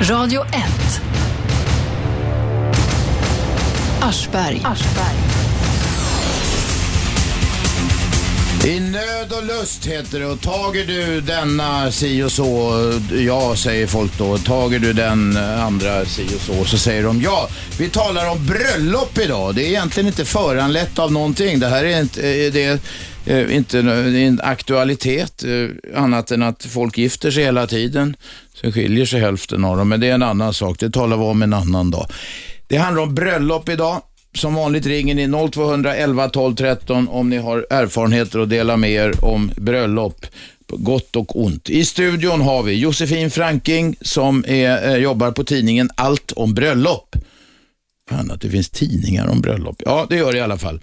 Radio 1. Aschberg. I nöd och lust heter det och tager du denna si och så, ja säger folk då, tager du den andra si och så, så säger de ja. Vi talar om bröllop idag. Det är egentligen inte föranlett av någonting. Det här är inte, eh, det är, Eh, inte en aktualitet eh, annat än att folk gifter sig hela tiden. Sen skiljer sig hälften av dem, men det är en annan sak. Det talar vi om en annan dag. Det handlar om bröllop idag. Som vanligt ringer ni 0211 12 13 om ni har erfarenheter att dela med er om bröllop, på gott och ont. I studion har vi Josefin Franking som är, eh, jobbar på tidningen Allt om bröllop. Fan att det finns tidningar om bröllop. Ja, det gör det i alla fall.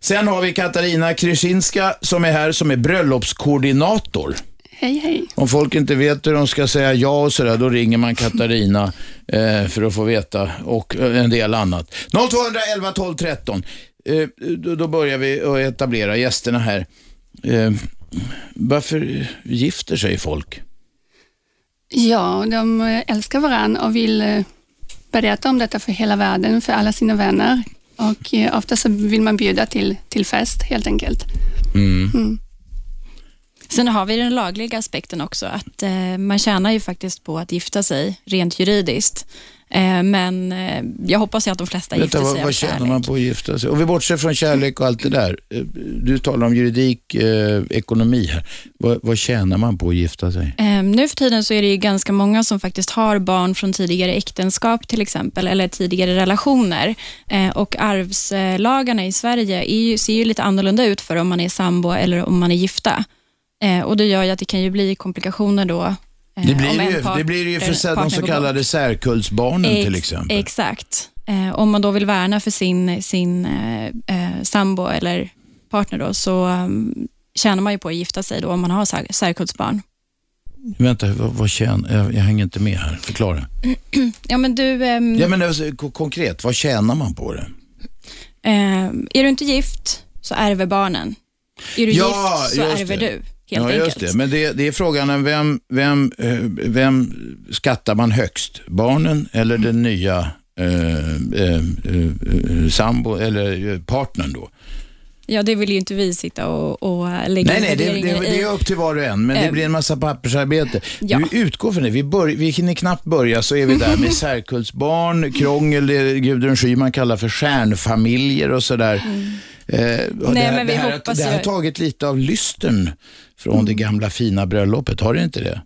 Sen har vi Katarina Krysinska som är här som är bröllopskoordinator. Hej, hej. Om folk inte vet hur de ska säga ja och sådär, då ringer man Katarina eh, för att få veta och eh, en del annat. 0211 12 13. Eh, då, då börjar vi att etablera gästerna här. Eh, varför gifter sig folk? Ja, de eh, älskar varandra och vill eh, berätta om detta för hela världen, för alla sina vänner. Och eh, ofta så vill man bjuda till, till fest helt enkelt. Mm. Sen har vi den lagliga aspekten också, att eh, man tjänar ju faktiskt på att gifta sig rent juridiskt. Eh, men eh, jag hoppas ju att de flesta gifter vad, sig vad av tjänar kärlek. man på att gifta sig? Och vi bortser från kärlek och allt det där. Eh, Du talar om juridik, eh, ekonomi här. Vad, vad tjänar man på att gifta sig? Eh, nu för tiden så är det ju ganska många som faktiskt har barn från tidigare äktenskap till exempel, eller tidigare relationer. Eh, och arvslagarna i Sverige ju, ser ju lite annorlunda ut för om man är sambo eller om man är gifta. Och det gör ju att det kan ju bli komplikationer då. Eh, Det om blir, ju, part- det blir ju för eh, de partner så kallade särkullsbarnen till Ex- exempel. Exakt. Eh, om man då vill värna för sin, sin eh, eh, sambo eller partner då, så um, tjänar man ju på att gifta sig då om man har sär, särkullsbarn. Vänta, vad, vad tjänar, jag, jag hänger inte med här. Förklara. Ja, men du, ehm, Ja, men alltså, ko- konkret, vad tjänar man på det? eh, är du inte gift så ärver barnen. Är du Ja, gift så ärver det. du, helt ja, enkelt. just det. Men det, det är frågan vem, vem, eh, vem skattar man högst? Barnen eller den nya eh, eh, eh, sambo eller eh, partnern då? Ja, det vill ju inte vi sitta och, och lägga Nej, nej, det, det, det är upp till var och en, men det blir en massa pappersarbete. ja. Du utgår från det. Vi, bör, vi hinner knappt börja så är vi där med särkullsbarn, krångel, det Gudrun Schyman kallar för stjärnfamiljer och sådär. Eh, Mm. Nej, det men vi det här, hoppas det här har tagit lite av lysten från det gamla fina bröllopet, har det inte det?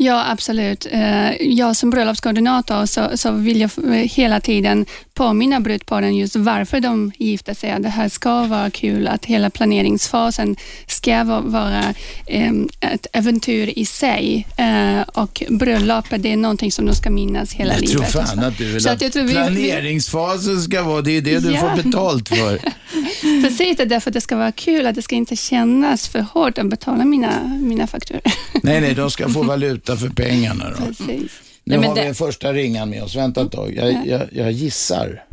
Ja, absolut. Eh, Jag som bröllopskoordinator så, så vill jag hela tiden påminna brudparen just varför de gifter sig. Att Det här ska vara kul, att hela planeringsfasen ska va- vara em, ett äventyr i sig. Eh, Och bröllopet, det är någonting som de ska minnas hela jag livet. tror fan att du vill Så att, att jag vi- planeringsfasen ska vara, det är det du Ja. får betalt för. Precis, det är därför det ska vara kul, att det ska inte kännas för hårt att betala mina, mina fakturor. nej, nej, de ska få valuta för pengarna. Då. Precis. Nu Nej, men har vi det- en första ringan med oss. Vänta ett tag. Jag, jag, jag gissar.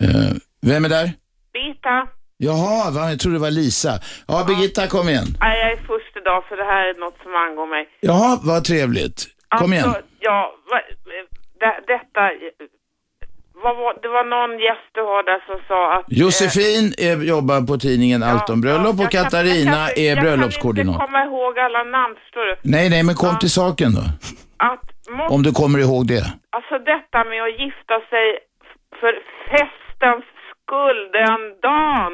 Eh, vem är där? Birgitta. Jaha, va? jag trodde det var Lisa. Ja, Birgitta, kom igen. Nej, jag är först idag för det här är något som angår mig. Jaha, vad trevligt. Kom igen. Alltså, ja, va, det, detta... Var, det var någon gäst du har där som sa att... eh, Josefin är, jobbar på tidningen Allt om bröllop och jag kan- Katarina kan, är Jag kan bröllopskoordinator. inte komma ihåg alla namn, förstår du. Nej, nej, men kom till saken då. Att Om du kommer ihåg det. Alltså detta med att gifta sig för festens skull den dagen.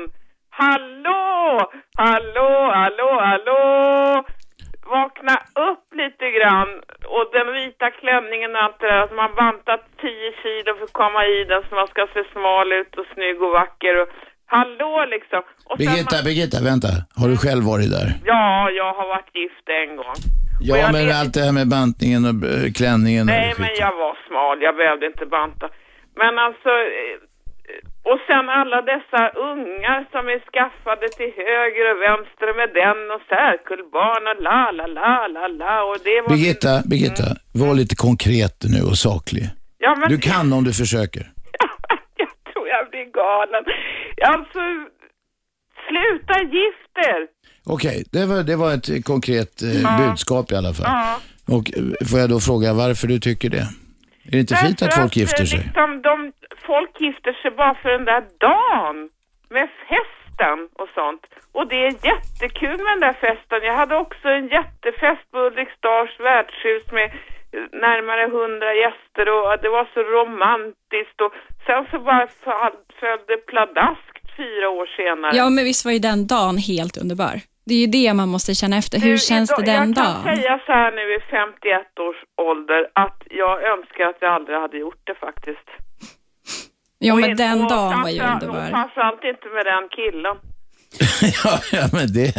Hallå! Hallå, hallå, hallå! Vakna upp lite grann. Och den vita klänningen och allt det där. Att man bantat 10 kilo för att komma i den så man ska se smal ut och snygg och vacker. Och, hallå liksom. Och Birgitta, man, Birgitta, vänta. Har du själv varit där? ja, jag har varit gift en gång. Och Ja, men vet- allt det här med bantningen och eh, klänningen och Nej, skit. men jag var smal. Jag behövde inte banta. Men alltså... Och sen alla dessa ungar som är skaffade till höger och vänster med den och särkullbarn och la la la la la och det var... Birgitta, Birgitta, var lite konkret nu och saklig. Ja, men Du kan om du försöker. jag tror jag blir galen. Alltså, sluta gift er! Okej, det, var, det var ett konkret eh, Ja. budskap i alla fall. Ja. Och eh, får jag då fråga varför du tycker det? Är det inte fint att folk gifter sig? Liksom, de, folk gifter sig bara för den där dagen med festen och sånt. Och det är jättekul med den där festen. Jag hade också en jättefest på Ulriksdals värdshus med närmare hundra gäster och det var så romantiskt och sen så bara föll det pladaskt fyra år senare. Ja, men visst var ju den dagen helt underbar. Det är ju det man måste känna efter. Hur Nu, känns det idag- den jag dagen? Jag kan säga så här nu i 51 års ålder att jag önskar att jag aldrig hade gjort det faktiskt. Ja, men den dagen var ju underbar. Framförallt inte med den killen. ja, ja, men det...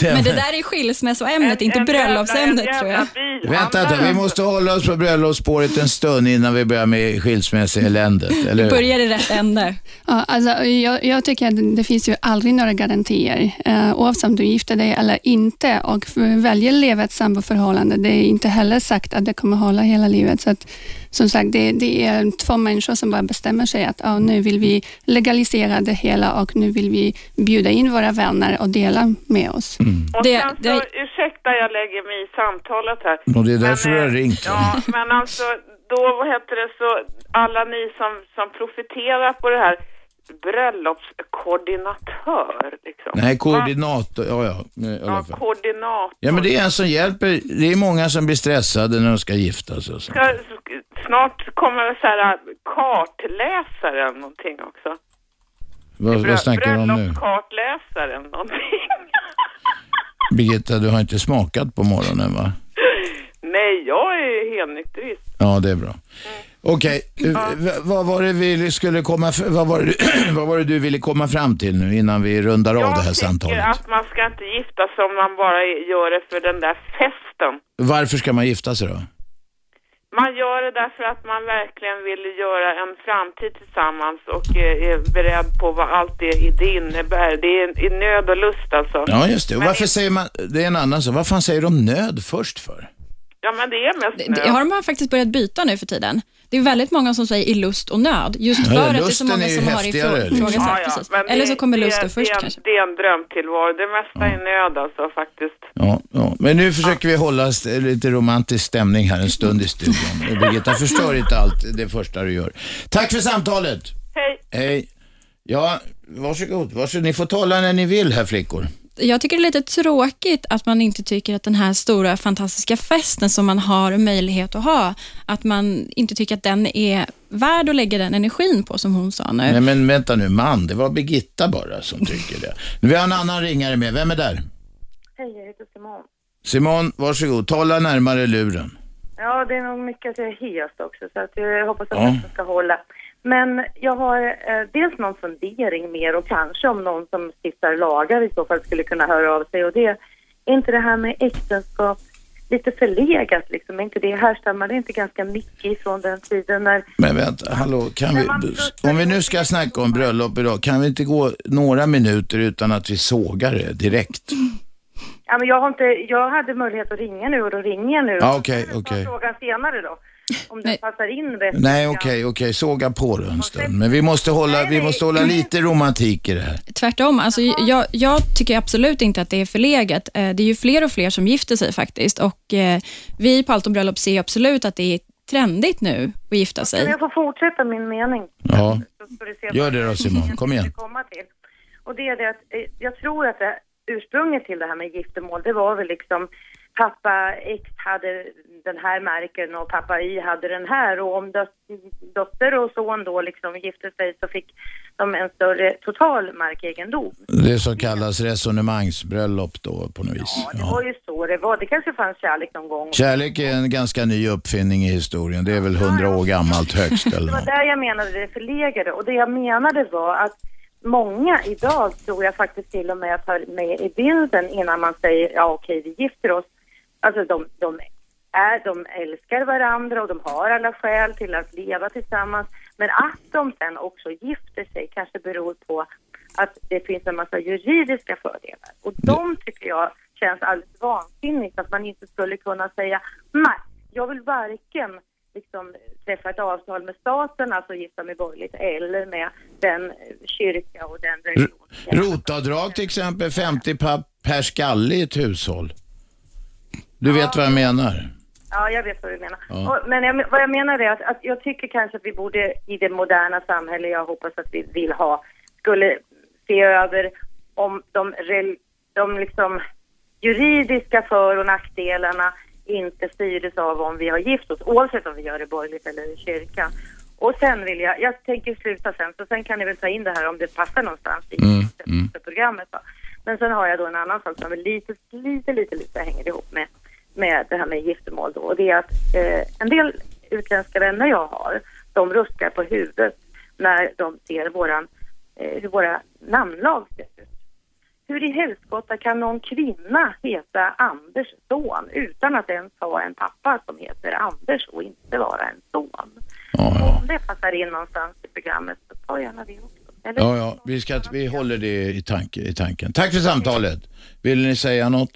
det Men det där är skilsmässoämnet, inte bröllopsämnet tror jag. Vänta, vänta, vi måste hålla oss på bröllopsspåret en stund innan vi börjar med skilsmässoeländet, eller hur? Börjar i rätt ände. Ja, alltså, jag, jag tycker att det finns ju aldrig några garantier, eh, oavsett om du gifter dig eller inte och väljer att leva ett samboförhållande. Det är inte heller sagt att det kommer hålla hela livet. Så att, som sagt, det, det är två människor som bara bestämmer sig att ja, nu vill vi legalisera det hela och nu vill vi bjuda in våra vänner och dela med oss. Och Det- sen så, det- ursäkta jag lägger mig i samtalet här. Och det är därför du har eh, ringt. Ja, men alltså då, vad heter det, så alla ni som, som profiterar på det här, bröllopskoordinatör liksom. Nej, koordinator, ja, ja. Ja, koordinator. Ja, men det är en som hjälper. Det är många som blir stressade när de ska gifta sig och så. Ska, snart kommer det så här äh, kartläsaren någonting också. Vad, vad snackar du om nu? Bröllopskartläsaren någonting. Birgitta, du har inte smakat på morgonen va? Nej, jag är helnykterist. Ja, det är bra. Okej, eh, v- vad var det vi skulle komma, vad var, det, vad var det du ville komma fram till nu innan vi rundar av det här jag tycker samtalet? att man ska inte gifta sig om man bara gör det för den där festen. Varför ska man gifta sig då? Man gör det därför att man verkligen vill göra en framtid tillsammans och eh, är beredd på vad allt det, det innebär. Det är i nöd och lust alltså. Ja, just det. Och Men varför säger man, det är en annan sak, vad fan säger de nöd först för? Ja, men det är mest Det, nöd. det har man faktiskt börjat byta nu för tiden. Det är väldigt många som säger i lust och nöd, just Ja, för att det är så många som har häftigare, ifrå- liksom. ifrågasatt. precis. men Eller det- så kommer det, lusten det, först är en- kanske. Det är en drömtillvaro. Det mesta är nöd alltså faktiskt. Ja, ja. Men nu försöker vi hålla lite romantisk stämning här en stund i studion. Birgitta, förstör inte allt det första du gör. Tack för samtalet. Hej! Hej. Ja, varsågod. varsågod. Ni får tala när ni vill här flickor. Jag tycker det är lite tråkigt att man inte tycker att den här stora fantastiska festen som man har möjlighet att ha, att man inte tycker att den är värd att lägga den energin på, som hon sa nu. Nej men vänta nu, man. Det var Birgitta bara som tycker det. Nu vi har en annan ringare med. Vem är där? Hej, jag heter Simon. Simon, varsågod. Tala närmare luren. Ja, det är nog mycket att jag är hes också, så att jag hoppas att Ja. det ska hålla. Men jag har eh, dels någon fundering mer och kanske om någon som stiftar lagar i så fall skulle kunna höra av sig. Och det är inte det här med äktenskap lite förlegat liksom? Är inte det härstammar det inte ganska mycket ifrån den tiden när Men vänta, hallå, kan vi, om vi nu ska snacka om bröllop idag, kan vi inte gå några minuter utan att vi sågar det direkt? Ja, men jag, har inte, jag hade möjlighet att ringa nu och då ringer jag nu. Ja, okej, tar okej. frågan senare då. Om den Nej. passar in bättre. Nej, okej, okej, såga på det en stund. Men vi måste hålla, vi måste hålla lite romantik i det här. Tvärtom, alltså, jag, jag tycker absolut inte att det är förlegat. Eh, Det är ju fler och fler som gifter sig faktiskt och eh, vi på Allt om bröllop ser absolut att det är trendigt nu att gifta Kan sig. jag få fortsätta min mening? Ja, Så ska du se Gör vad det då, Simon. Kom igen. skulle komma till. Och det är det att eh, jag tror att det, ursprunget till det här med giftermål, det var väl liksom pappa X hade den här marken och pappa Y hade den här och om dot- dotter och son då liksom gifte sig så fick de en större total markegendom. det som kallas resonemangsbröllop då på något vis. Ja, det var ju så det var. Det kanske fanns kärlek någon gång. Kärlek är en ganska ny uppfinning i historien. Det är väl hundra år gammalt högst eller Det var där jag menade det förlegade. Och det jag menade var att många idag tror jag faktiskt till och med tar med i bilden innan man säger ja okej vi gifter oss. Alltså de, de, är, de älskar varandra och de har alla skäl till att leva tillsammans. Men att de sen också gifter sig kanske beror på att det finns en massa juridiska fördelar. Och de tycker jag känns alldeles vansinnigt att man inte skulle kunna säga nej, jag vill varken liksom träffa ett avtal med staten, alltså gifta mig borgerligt, eller med den eh, kyrka och den religion. Rotavdrag till exempel, 50 pa- per skalle i ett hushåll. Du vet vad jag menar? Ja, jag vet vad du menar. Ja. Och, men jag, vad jag menar är att, att jag tycker kanske att vi borde i det moderna samhälle jag hoppas att vi vill ha, skulle se över om de, de liksom juridiska för och nackdelarna inte styrdes av om vi har gift oss, oavsett om vi gör det borgerligt eller i kyrkan. Och sen vill jag, jag tänker sluta sen, så sen kan ni väl ta in det här om det passar någonstans i Mm, mm. programmet. Va? Men sen har jag då en annan sak som lite, lite, lite, lite hänger ihop med, med det här med giftermål då. Och det är att eh, en del utländska vänner jag har, de ruskar på huvudet när de ser våran, eh, hur våra namnlag ser ut. Hur i helskotta kan någon kvinna heta Anders son utan att ens ha en pappa som heter Anders och inte vara en son? Ja, ja. Om det passar in någonstans i programmet så ta gärna det också. Eller? Ja, ja. Vi, ska, vi håller det i, tanke, i tanken. Tack för samtalet. Vill ni säga något?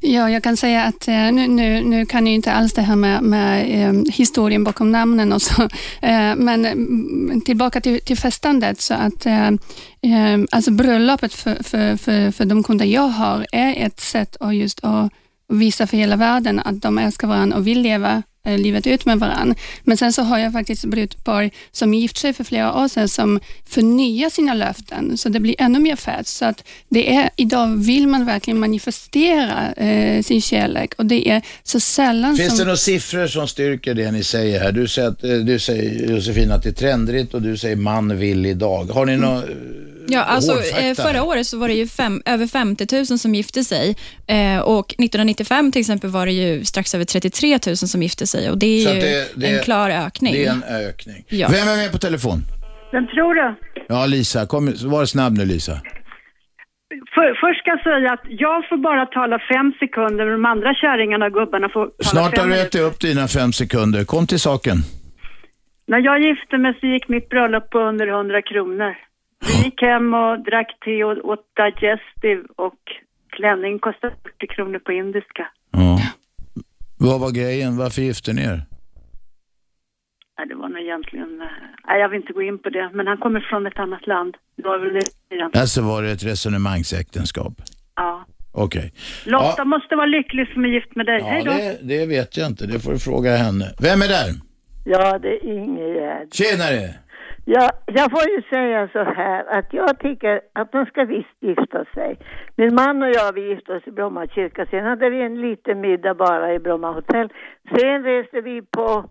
Ja, jag kan säga att eh, nu, nu, nu kan jag inte alls det här med, med eh, historien bakom namnen och så, eh, men mm, tillbaka till, till festandet så att eh, eh, alltså bröllopet för, för, för, för de kunder jag har är ett sätt att just att visa för hela världen att de älskar varandra och vill leva livet ut med varandra. Men sen så har jag faktiskt brudpar som gift sig för flera år sedan som förnyar sina löften, så det blir ännu mer fett. Så att det är, idag vill man verkligen manifestera eh, sin kärlek och det är så sällan Finns som... det några siffror som styrker det ni säger här? Du säger, att, eh, du säger Josefin att det är trendigt och du säger man vill idag. Har ni några Ja, alltså, eh, förra året så var det ju fem, över 50 000 som gifte sig eh, och 1995 till exempel var det ju strax över 33 000 som gifte sig och det Så är att ju det- det- en klar ökning. Det är en ökning. Ja. Vem är med på telefon? Vem tror du? Ja, Lisa. Kom, var snabb nu Lisa. För, först ska jag säga att jag får bara tala fem sekunder, men de andra kärringarna och gubbarna får tala Snart har du ätit upp dina fem sekunder. Kom till saken. När jag gifte mig så gick mitt bröllop på under 100 kronor. Vi gick hem och drack te och åt digestive och klänning kostade 40 kronor på indiska. Ja. Vad var grejen? Varför gifte ni er? Nej, det var nog egentligen... eh, Nej, jag vill inte gå in på det, men han kommer från ett annat land. Det var väl det. Alltså var det ett resonemangsäktenskap? Ja. Okej. Lotta Ja. måste vara lycklig som är gift med dig. Hej Ja, då. det, det vet jag inte. Det får du fråga henne. Vem är där? Ja, det är Ingegärd. Tjenare! Ja, jag får ju säga så här att jag tycker att de ska visst gifta sig. Min man och jag vi gifte oss i Bromma kyrka. Sen hade vi en liten middag bara i Bromma hotell. Sen reste vi på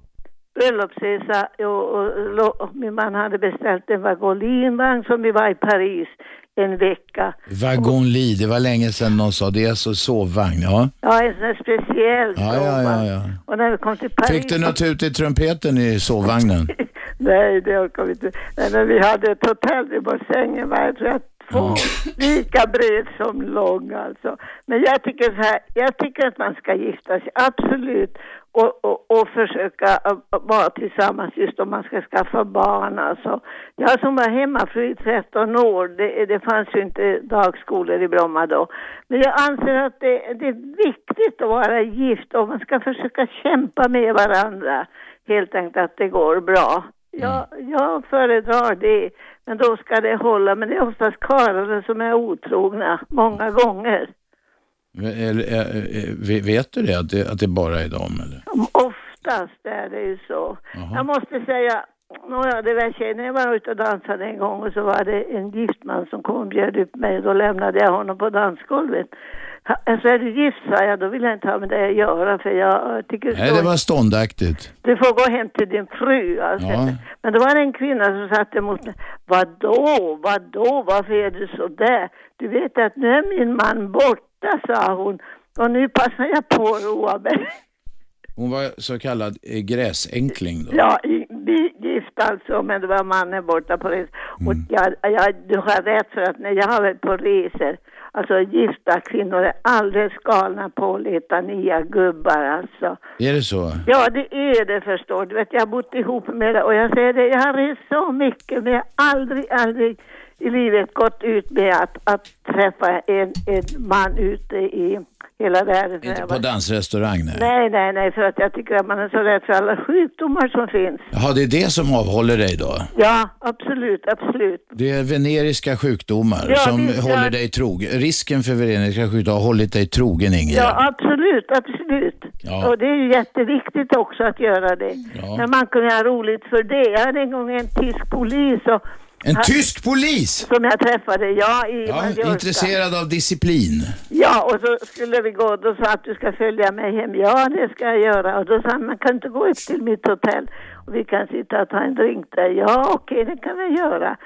bröllopsresa och, och, och, min man hade beställt en vagolinvagn som vi var i Paris en vecka. Wagonli, det var länge sedan någon sa det. är alltså sovvagn. Ja, Ja, en sån här speciell ja, ja. ja, sovvagn. ja. Och när vi kom till Paris... Fick du något ut i trumpeten i sovvagnen? Nej, det orkar vi inte. Nej, men vi hade ett hotellrum och sängen var jag tror jag två lika bred som lång alltså. Men jag tycker så här, jag tycker att man ska gifta sig, absolut. Och, och, och försöka äh, vara tillsammans just om man ska skaffa barn alltså. Jag som var hemmafru i 13 år, det, det fanns ju inte dagskolor i Bromma då. Men jag anser att det, det är viktigt att vara gift och man ska försöka kämpa med varandra. Helt enkelt att det går bra. Jag, jag föredrar det, men då ska det hålla. Men det är oftast karlarna som är otrogna, många gånger. Eller, vet du det att, det, att det bara är dem? Eller? Oftast är det ju så. Jaha. Jag måste säga, nåja, det var tjej, när jag var ute och dansade en gång och så var det en gift man som kom och bjöd upp mig. Då lämnade jag honom på dansgolvet. Alltså är du gift, sa jag, då vill jag inte ha med det att göra för jag eh, tycker Nej, det var ståndaktigt. Du får gå hem till din fru. Alltså. Ja. Men det var en kvinna som satt emot mig. Vadå, vadå, varför är du så där? Du vet att nu är min man borta, sa hon. Och nu passar jag på att roa mig. Hon var så kallad eh, gräsänkling då. Ja, gift alltså, men det var mannen borta på resor. Och jag, jag, du har rätt för att när jag har varit på resor, alltså gifta kvinnor är alldeles galna på att leta nya gubbar alltså. Är det så? Ja, det är det förstår du. Vet, jag har bott ihop med det och jag säger det, jag har rest så mycket men jag har aldrig, aldrig i livet gått ut med att, att träffa en, en man ute i hela världen. Inte på dansrestaurang nej. Nej, nej, nej, för att jag tycker att man är så rädd för alla sjukdomar som finns. Jaha, det är det som avhåller dig då? Ja, absolut, absolut. Det är veneriska sjukdomar Ja, som det- håller ja. dig trogen. Risken för veneriska sjukdomar har hållit dig trogen Ingegerd. Ja, absolut, absolut. Ja. Och det är ju jätteviktigt också att göra det. Ja. Men man kunde ha roligt för det. Jag hade en gång en tysk polis och, En tysk polis! som jag träffade, ja, i Ja, intresserad av disciplin. Ja, och så skulle vi gå, då sa att du ska följa mig hem. Ja, det ska jag göra. Och då sa han, man kan inte gå upp till mitt hotell och vi kan sitta och ta en drink där. Ja, okej, det kan vi göra.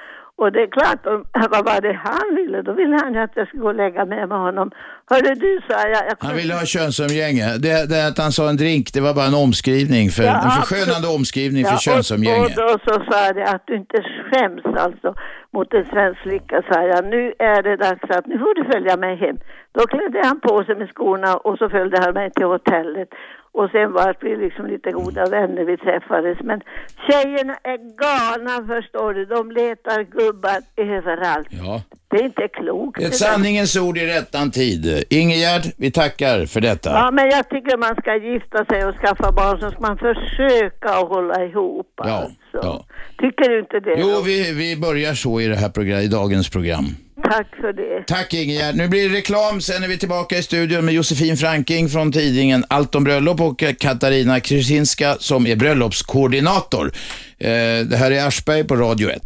Och det är klart, om, vad var det han ville? Då ville han ju att jag skulle gå och lägga mig med honom. Hörde du, sa jag. jag Han ville ha könsumgänge. Det, det att han sa en drink, det var bara en omskrivning, för, Ja, en förskönande omskrivning för och, och könsumgänge. då så sa jag att du inte skäms alltså mot en svensk flicka, sa jag. Nu är det dags att, nu får du följa mig hem. Då klädde han på sig med skorna och så följde han mig till hotellet. Och sen var vi liksom lite goda vänner, vi träffades. Men tjejerna är galna förstår du, de letar gubbar överallt. Ja. Det är inte klokt. Ett sanningens ord i rättan tid. Ingegerd, vi tackar för detta. Ja, men jag tycker man ska gifta sig och skaffa barn, så ska man försöka att hålla ihop. Ja, alltså. ja. Tycker du inte det? Jo, vi, vi börjar så i, det här program, i dagens program. Tack för det. Tack Ingegerd. Nu blir det reklam, sen är vi tillbaka i studion med Josefin Franking från tidningen Allt om bröllop och Katarina Krysinska som är bröllopskoordinator. Eh, det här är Aschberg på Radio 1.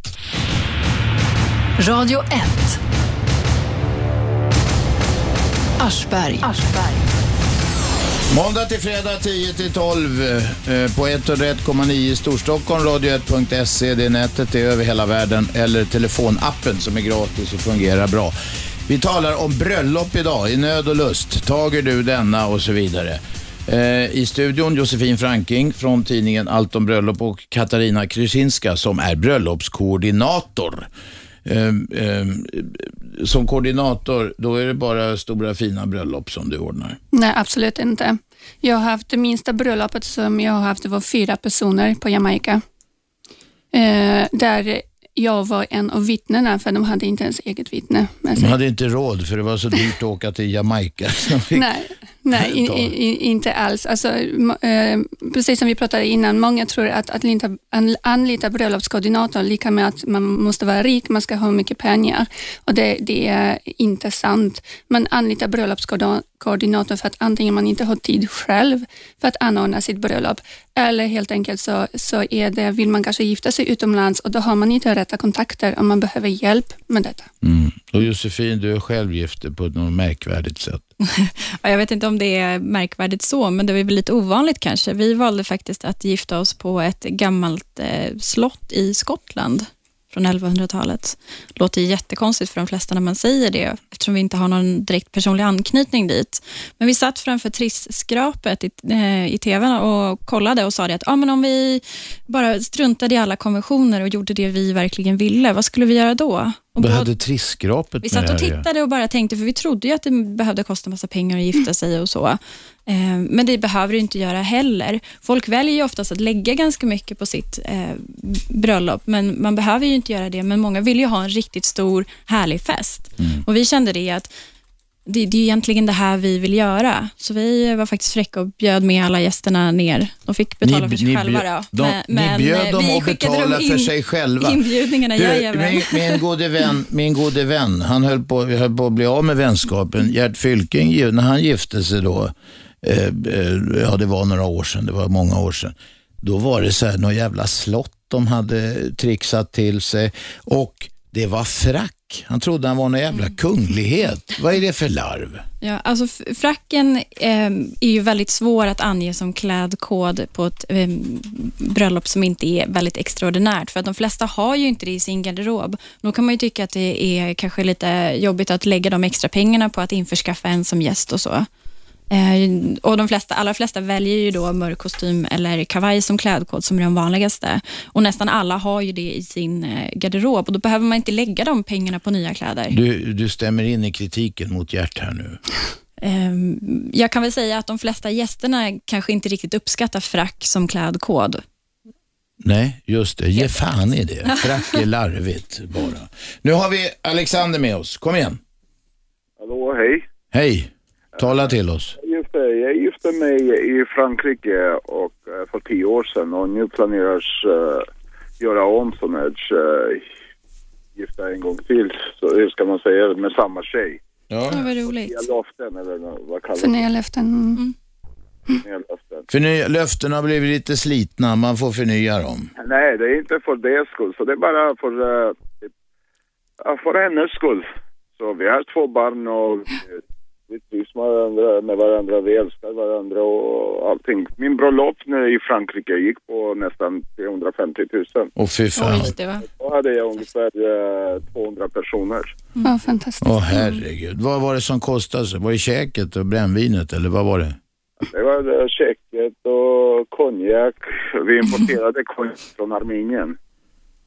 Radio 1. Aschberg. Måndag till fredag 10 till 12 eh, på 101,9 i Storstockholm, radio1.se, det är nätet, det är över hela världen, eller telefonappen som är gratis och fungerar bra. Vi talar om bröllop idag, i nöd och lust. Tager du denna och så vidare. Eh, I studion Josefin Franking från tidningen Allt om bröllop och Katarina Krysinska som är bröllopskoordinator. Eh, eh, som koordinator, då är det bara stora fina bröllop som du ordnar. Nej, absolut inte. Jag har haft det minsta bröllopet som jag har haft, det var fyra personer på Jamaica. Eh, där jag var en av vittnena, för de hade inte ens eget vittne med De sig. hade inte råd för det var så dyrt att åka till Jamaica. De fick- Nej, nej in, in, inte alls. Alltså, eh, precis som vi pratade innan, många tror att att anlita, an- anlita bröllopskoordinator lika med att man måste vara rik, man ska ha mycket pengar. Och det, det är inte sant. Man anlitar bröllopskoordinator för att antingen man inte har tid själv för att anordna sitt bröllop, eller helt enkelt så, så är det, vill man kanske gifta sig utomlands och då har man inte rätta kontakter och man behöver hjälp med detta. Mm. Och Josefin, du är själv gift på något märkvärdigt sätt. Jag vet inte om det är märkvärdigt så, men det var väl lite ovanligt kanske. Vi valde faktiskt att gifta oss på ett gammalt eh, slott i Skottland från 1100-talet. Låter jättekonstigt för de flesta när man säger det, eftersom vi inte har någon direkt personlig anknytning dit. Men vi satt framför trisskrapet i, eh, i tvn och kollade och sa det att ah, men om vi bara struntade i alla konventioner och gjorde det vi verkligen ville, vad skulle vi göra då? Och hade trissskrapet vi satt och tittade och bara tänkte, för vi trodde ju att det behövde kosta massa pengar att gifta sig och så. Eh, Men det behöver det inte göra heller. Folk väljer ju oftast att lägga ganska mycket på sitt eh, bröllop, men man behöver ju inte göra det. Men många vill ju ha en riktigt stor, härlig fest. Mm. Och vi kände det att det, det är egentligen det här vi vill göra. Så vi var faktiskt fräcka och bjöd med alla gästerna ner. De fick betala för sig själva. bjöd- Då. de, ni bjöd eh, dem att betala dem för in- sig själva. Inbjudningarna, Du, jajamän. min, min, gode vän, min gode vän, han höll på, höll på att bli av med vänskapen. Gert Fylking, när han gifte sig då, eh, eh, ja det var några år sedan, det var många år sedan, då var det så här något jävla slott de hade trixat till sig och det var frack. Han trodde han var någon jävla Mm. kunglighet. Vad är det för larv? Ja, alltså fracken eh, är ju väldigt svår att ange som klädkod på ett eh, bröllop som inte är väldigt extraordinärt, för att de flesta har ju inte det i sin garderob. Då kan man ju tycka att det är kanske lite jobbigt att lägga de extra pengarna på att införskaffa en som gäst och så. Eh, och de flesta, allra flesta väljer ju då mörk kostym eller kavaj som klädkod som är de vanligaste. Och nästan alla har ju det i sin eh, garderob och då behöver man inte lägga de pengarna på nya kläder. Du, du stämmer in i kritiken mot Gert här nu. Ehm, Jag kan väl säga att de flesta gästerna kanske inte riktigt uppskattar frack som klädkod. Nej, just det. Ge fan i det. Frack är larvigt bara. Nu har vi Alexander med oss. Kom igen. Hallå, hej. Hej. Tala till oss. Just det, jag gifte mig i Frankrike och, eh, för tio år sedan och nu planeras uh, göra om sån här uh, gifta en gång till. Så hur ska man säga, med samma tjej. Ja. Ja, vad roligt. Nya löften eller vad kallas det? Förnya löften. Mm. Nya löften. Förny- löftena har blivit lite slitna. Man får förnya dem. Nej, det är inte för det skull. Så det är bara för, uh, för hennes skull. Så vi har två barn och trivs med varandra, med varandra. Vi älskar varandra och allting. Min bröllop nu i Frankrike gick på nästan 350 000. Och fy fan. Oj, det var. Då hade jag ungefär eh, 200 personer. Ja, fantastiskt. Åh herregud. Vad var det som kostade? Var det käket och brännvinet eller vad var det? Det var eh, käket och konjak. Vi importerade konjak från Armenien.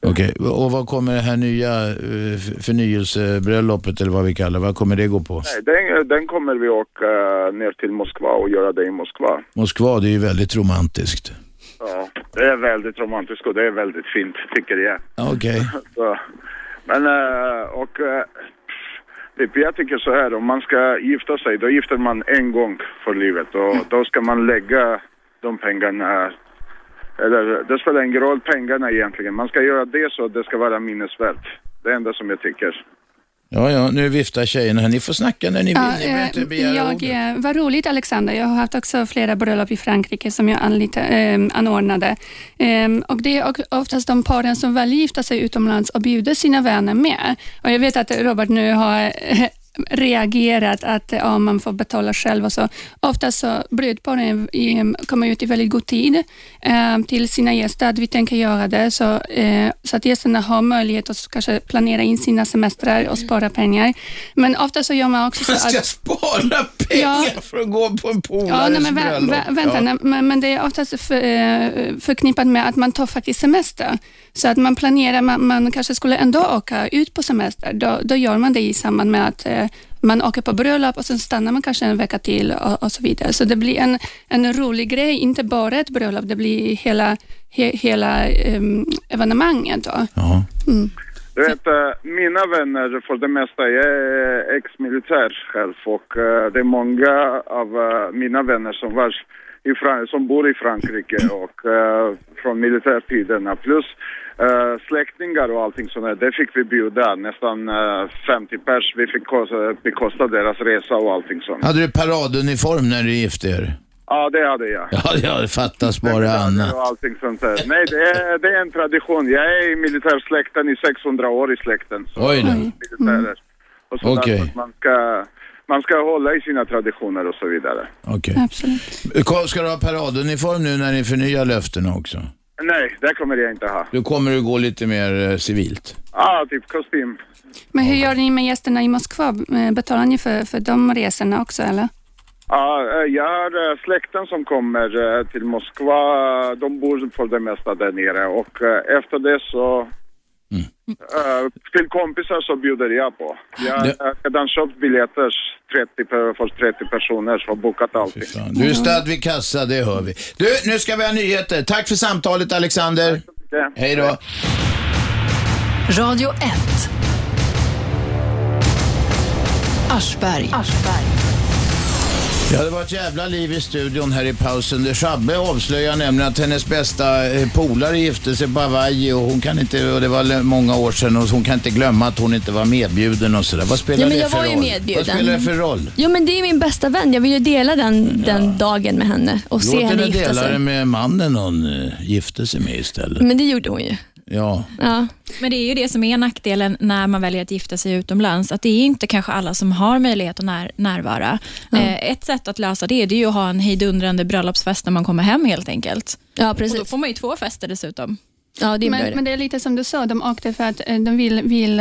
Okej, och vad kommer det här nya eh, förnyelsebröllopet eller vad vi kallar vad kommer det gå på? Nej, den, den kommer vi åka ner till Moskva och göra det i Moskva. Moskva, det är ju väldigt romantiskt. Ja, det är väldigt romantiskt och det är väldigt fint tycker jag. Okej. Så, men eh, och typ, jag tycker så här, om man ska gifta sig, då gifter man en gång för livet och då ska man lägga de pengarna, eller det spelar ingen roll pengarna egentligen. Man ska göra det så att det ska vara minnesvärt. Det är enda som jag tycker. Ja, ja, nu viftar tjejerna här. Ni får snacka när ni vill. Ja, ni behöver inte eh, begära jag, ordet. eh, vad roligt Alexander. Jag har haft också flera bröllop i Frankrike som jag anlita, eh, anordnade. Eh, och det är oftast de paren som väljer gifta sig utomlands och bjuder sina vänner med. Och jag vet att Robert nu har reagerat att ja, man får betala själv och så. Oftast så brudparen kommer ut i väldigt god tid eh, till sina gäster att vi tänker göra det så, eh, så att gästerna har möjlighet att kanske planera in sina semestrar och spara pengar. Men ofta så gör man också så Man ska att spara pengar Ja. för att gå på en polares Ja, men vä- bröllop. vä- vänta, Ja. nej, men, men det är oftast för, eh, förknippat med att man tar faktiskt semester. Så att man planerar, man, man kanske skulle ändå åka ut på semester. Då, då gör man det i samband med att eh, man åker på bröllop och sen stannar man kanske en vecka till och, och så vidare. Så det blir en, en rolig grej, inte bara ett bröllop, det blir hela, he, hela em, evenemanget. Då. Ja. Mm. Du vet, eh, mina vänner för det mesta, jag är ex-militär själv och eh, det är många av eh, mina vänner som, var i Fran- som bor i Frankrike och från militärtiderna plus eh, släktingar och allting sånt där, det fick vi bjuda. Nästan eh, 50 pers, vi fick kosta, bekosta deras resa och allting sånt. Hade du paraduniform när du gifte er? Ja, det hade jag. Ja, ja det fattas bara annat. Och allting sånt där. Nej, det är, det är en tradition. Jag är i militärsläkten i 600 år i släkten. Så Oj då. militärer. Och så Okej. därför att man ska, man ska hålla i sina traditioner och så vidare. Okej. Absolut. Kom- Ska du ha paraduniform nu när ni förnyar löftena också? Nej, det kommer jag inte ha. Då kommer du gå lite mer eh, civilt. Ja, typ kostym. Men hur gör ni med gästerna i Moskva? Eh, Betalar ni för, för de resorna också eller? Ja, eh, jag har släkten som kommer till Moskva. De bor för det mesta där nere och efter det så eh, till kompisar så bjuder jag på. Jag har redan köpt biljetter 30 per, för 30 personer och bokat allting. Du är stadd vid kassa, det hör vi. Du, nu ska vi ha nyheter. Tack för samtalet Alexander. Hej då. Radio 1. Aschberg. Ja, det var ett jävla liv i studion här i pausen. Shabbe avslöjar nämligen att hennes bästa eh, polare gifte sig på Hawaii och hon kan inte, och det var många år sedan och hon kan inte glömma att hon inte var medbjuden och sådär. Vad spelar Ja, men det jag för var ju roll? medbjuden. Vad spelar det för roll? Jo men det är min bästa vän. Jag vill ju dela den, den dagen med henne och se Låt henne henne gifta dela det sig. med mannen hon uh, gifte sig med istället. Men det gjorde hon ju. Ja. Ja. Men det är ju det som är nackdelen när man väljer att gifta sig utomlands, att det är inte kanske alla som har möjlighet att när, närvara. Eh, ett sätt att lösa det, det är ju att ha en hejdundrande bröllopsfest när man kommer hem helt enkelt. ja, Och då precis. får man ju två fester dessutom. Ja, det Men, det. men det är lite som du sa, de åkte för att eh, de vill, vill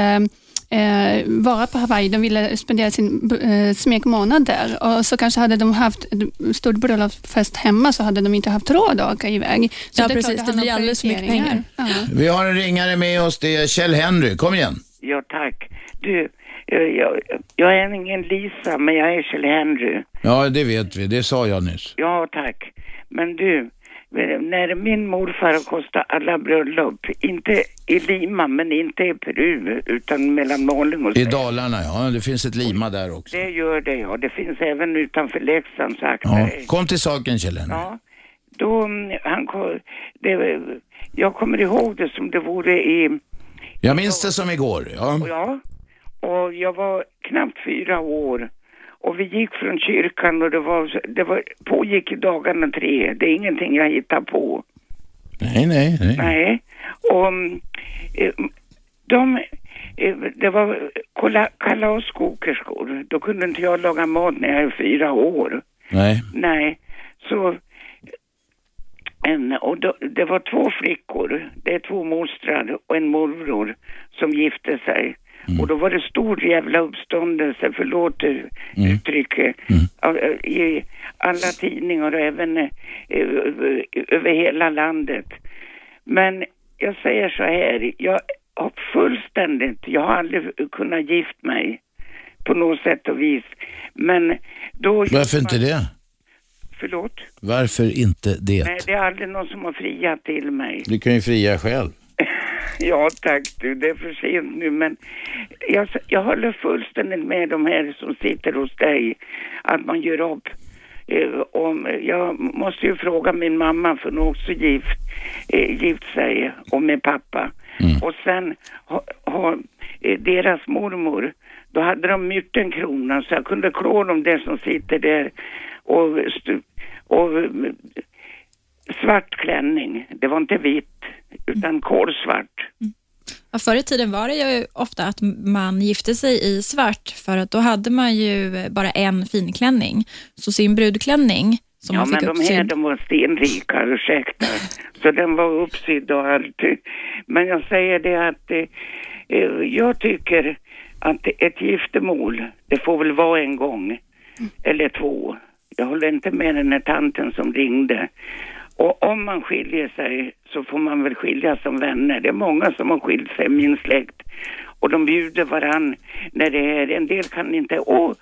eh, vara på Hawaii. De ville spendera sin eh, smekmånad där och så kanske hade de haft en stor bröllopsfest hemma så hade de inte haft råd att åka iväg. Så Ja, är precis. Det blir alldeles för mycket prioriteringar. Ja. Vi har en ringare med oss, det är Kjell Henry. Kom igen. Ja, tack. Du, jag, jag, jag är ingen Lisa, men jag är Kjell Henry. Ja, det vet vi. Det sa jag nyss. Ja, tack. Men du, när min morfar kostade alla bröllop, inte i Lima men inte i Peru utan mellan Malung och I Dalarna, ja. Det finns ett Lima där också. Det gör det ja. Det finns även utanför Leksand sagt. Ja. Kom till saken Kjell Henry. Ja, då, mm, han, det, jag kommer ihåg det som det vore i, Jag minns det som igår. Ja. ja, och jag var knappt fyra år. Och vi gick från kyrkan och det var, det var, pågick i dagarna tre. Det är ingenting jag hittar på. Nej, nej, nej. Nej. Och mm, eh, de, eh, det var kalaskokerskor. Då kunde inte jag laga mat när jag är fyra år. Nej. Nej, så en, och då, det var två flickor, det är två mostrar och en morbror som gifte sig. Och då var det stor jävla uppståndelse, förlåt eh, uttrycket, av- eh, i alla tidningar och även eh, över över hela landet. Men jag säger så här, jag har fullständigt, jag har aldrig kunnat gift mig på något sätt och vis. Men då... Varför inte det? Förlåt? Varför inte det? Nej, det är aldrig någon som har friat till mig. Du kan ju fria själv. Ja tack du, det är för sent nu men jag, jag håller fullständigt med de här som sitter hos dig att man gör upp. Eh, om, jag måste ju fråga min mamma för hon är också gift, eh, gift sig och med pappa. Och sen har ha, eh, deras mormor, då hade de myrtenkrona så jag kunde klå dem där som sitter där och, och eh, svart klänning. Det var inte vitt utan kolsvart. Ja, förr i tiden var det ju ofta att man gifte sig i svart, för att då hade man ju bara en finklänning. Så sin brudklänning, som ja, man fick men de här uppsydd, de var stenrika, ursäkta. Så den var uppsydd och allt. Men jag säger det att eh, jag tycker att ett giftermål, det får väl vara en gång eller två. Jag håller inte med den här tanten som ringde. Och om man skiljer sig så får man väl skilja som vänner. Det är många som har skilt sig min släkt. Och de bjuder varann när det är, en del kan inte, åh,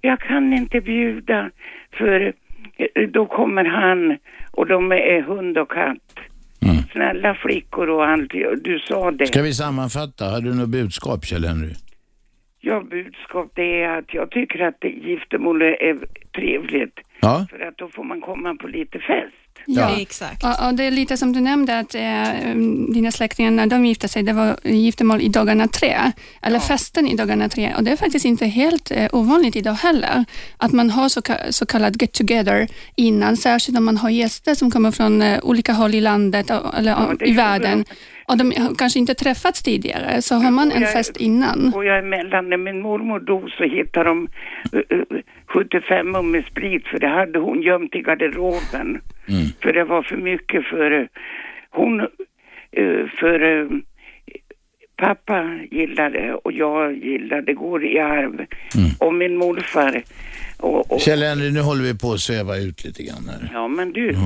jag kan inte bjuda för eh, då kommer han och de är hund och katt. Snälla flickor och allt, du sa det. Ska vi sammanfatta? Har du något budskap Kjell Henry? Ja, budskap det är att jag tycker att giftermål är trevligt. Ja. För att då får man komma på lite fest. Ja, exakt. Och, och det är lite som du nämnde att eh, dina släktingar när de gifte sig, det var giftermål i dagarna tre, eller festen i dagarna tre. Och det är faktiskt inte helt eh, ovanligt idag heller, att man har så, så kallad get together innan, särskilt om man har gäster som kommer från eh, olika håll i landet och, eller Ja, i världen. Och de har kanske inte träffats tidigare, så har man en jag- fest innan. Och jag emellan, när min mormor dog så hittade de uh, uh, 75 med sprit för det hade hon gömt i garderoben. För det var för mycket för uh, hon, uh, för uh, pappa gillade och jag gillade, det går i arv. Och min morfar. Och, och, Kjell Henry, nu håller vi på att sväva ut lite grann här. ja men du,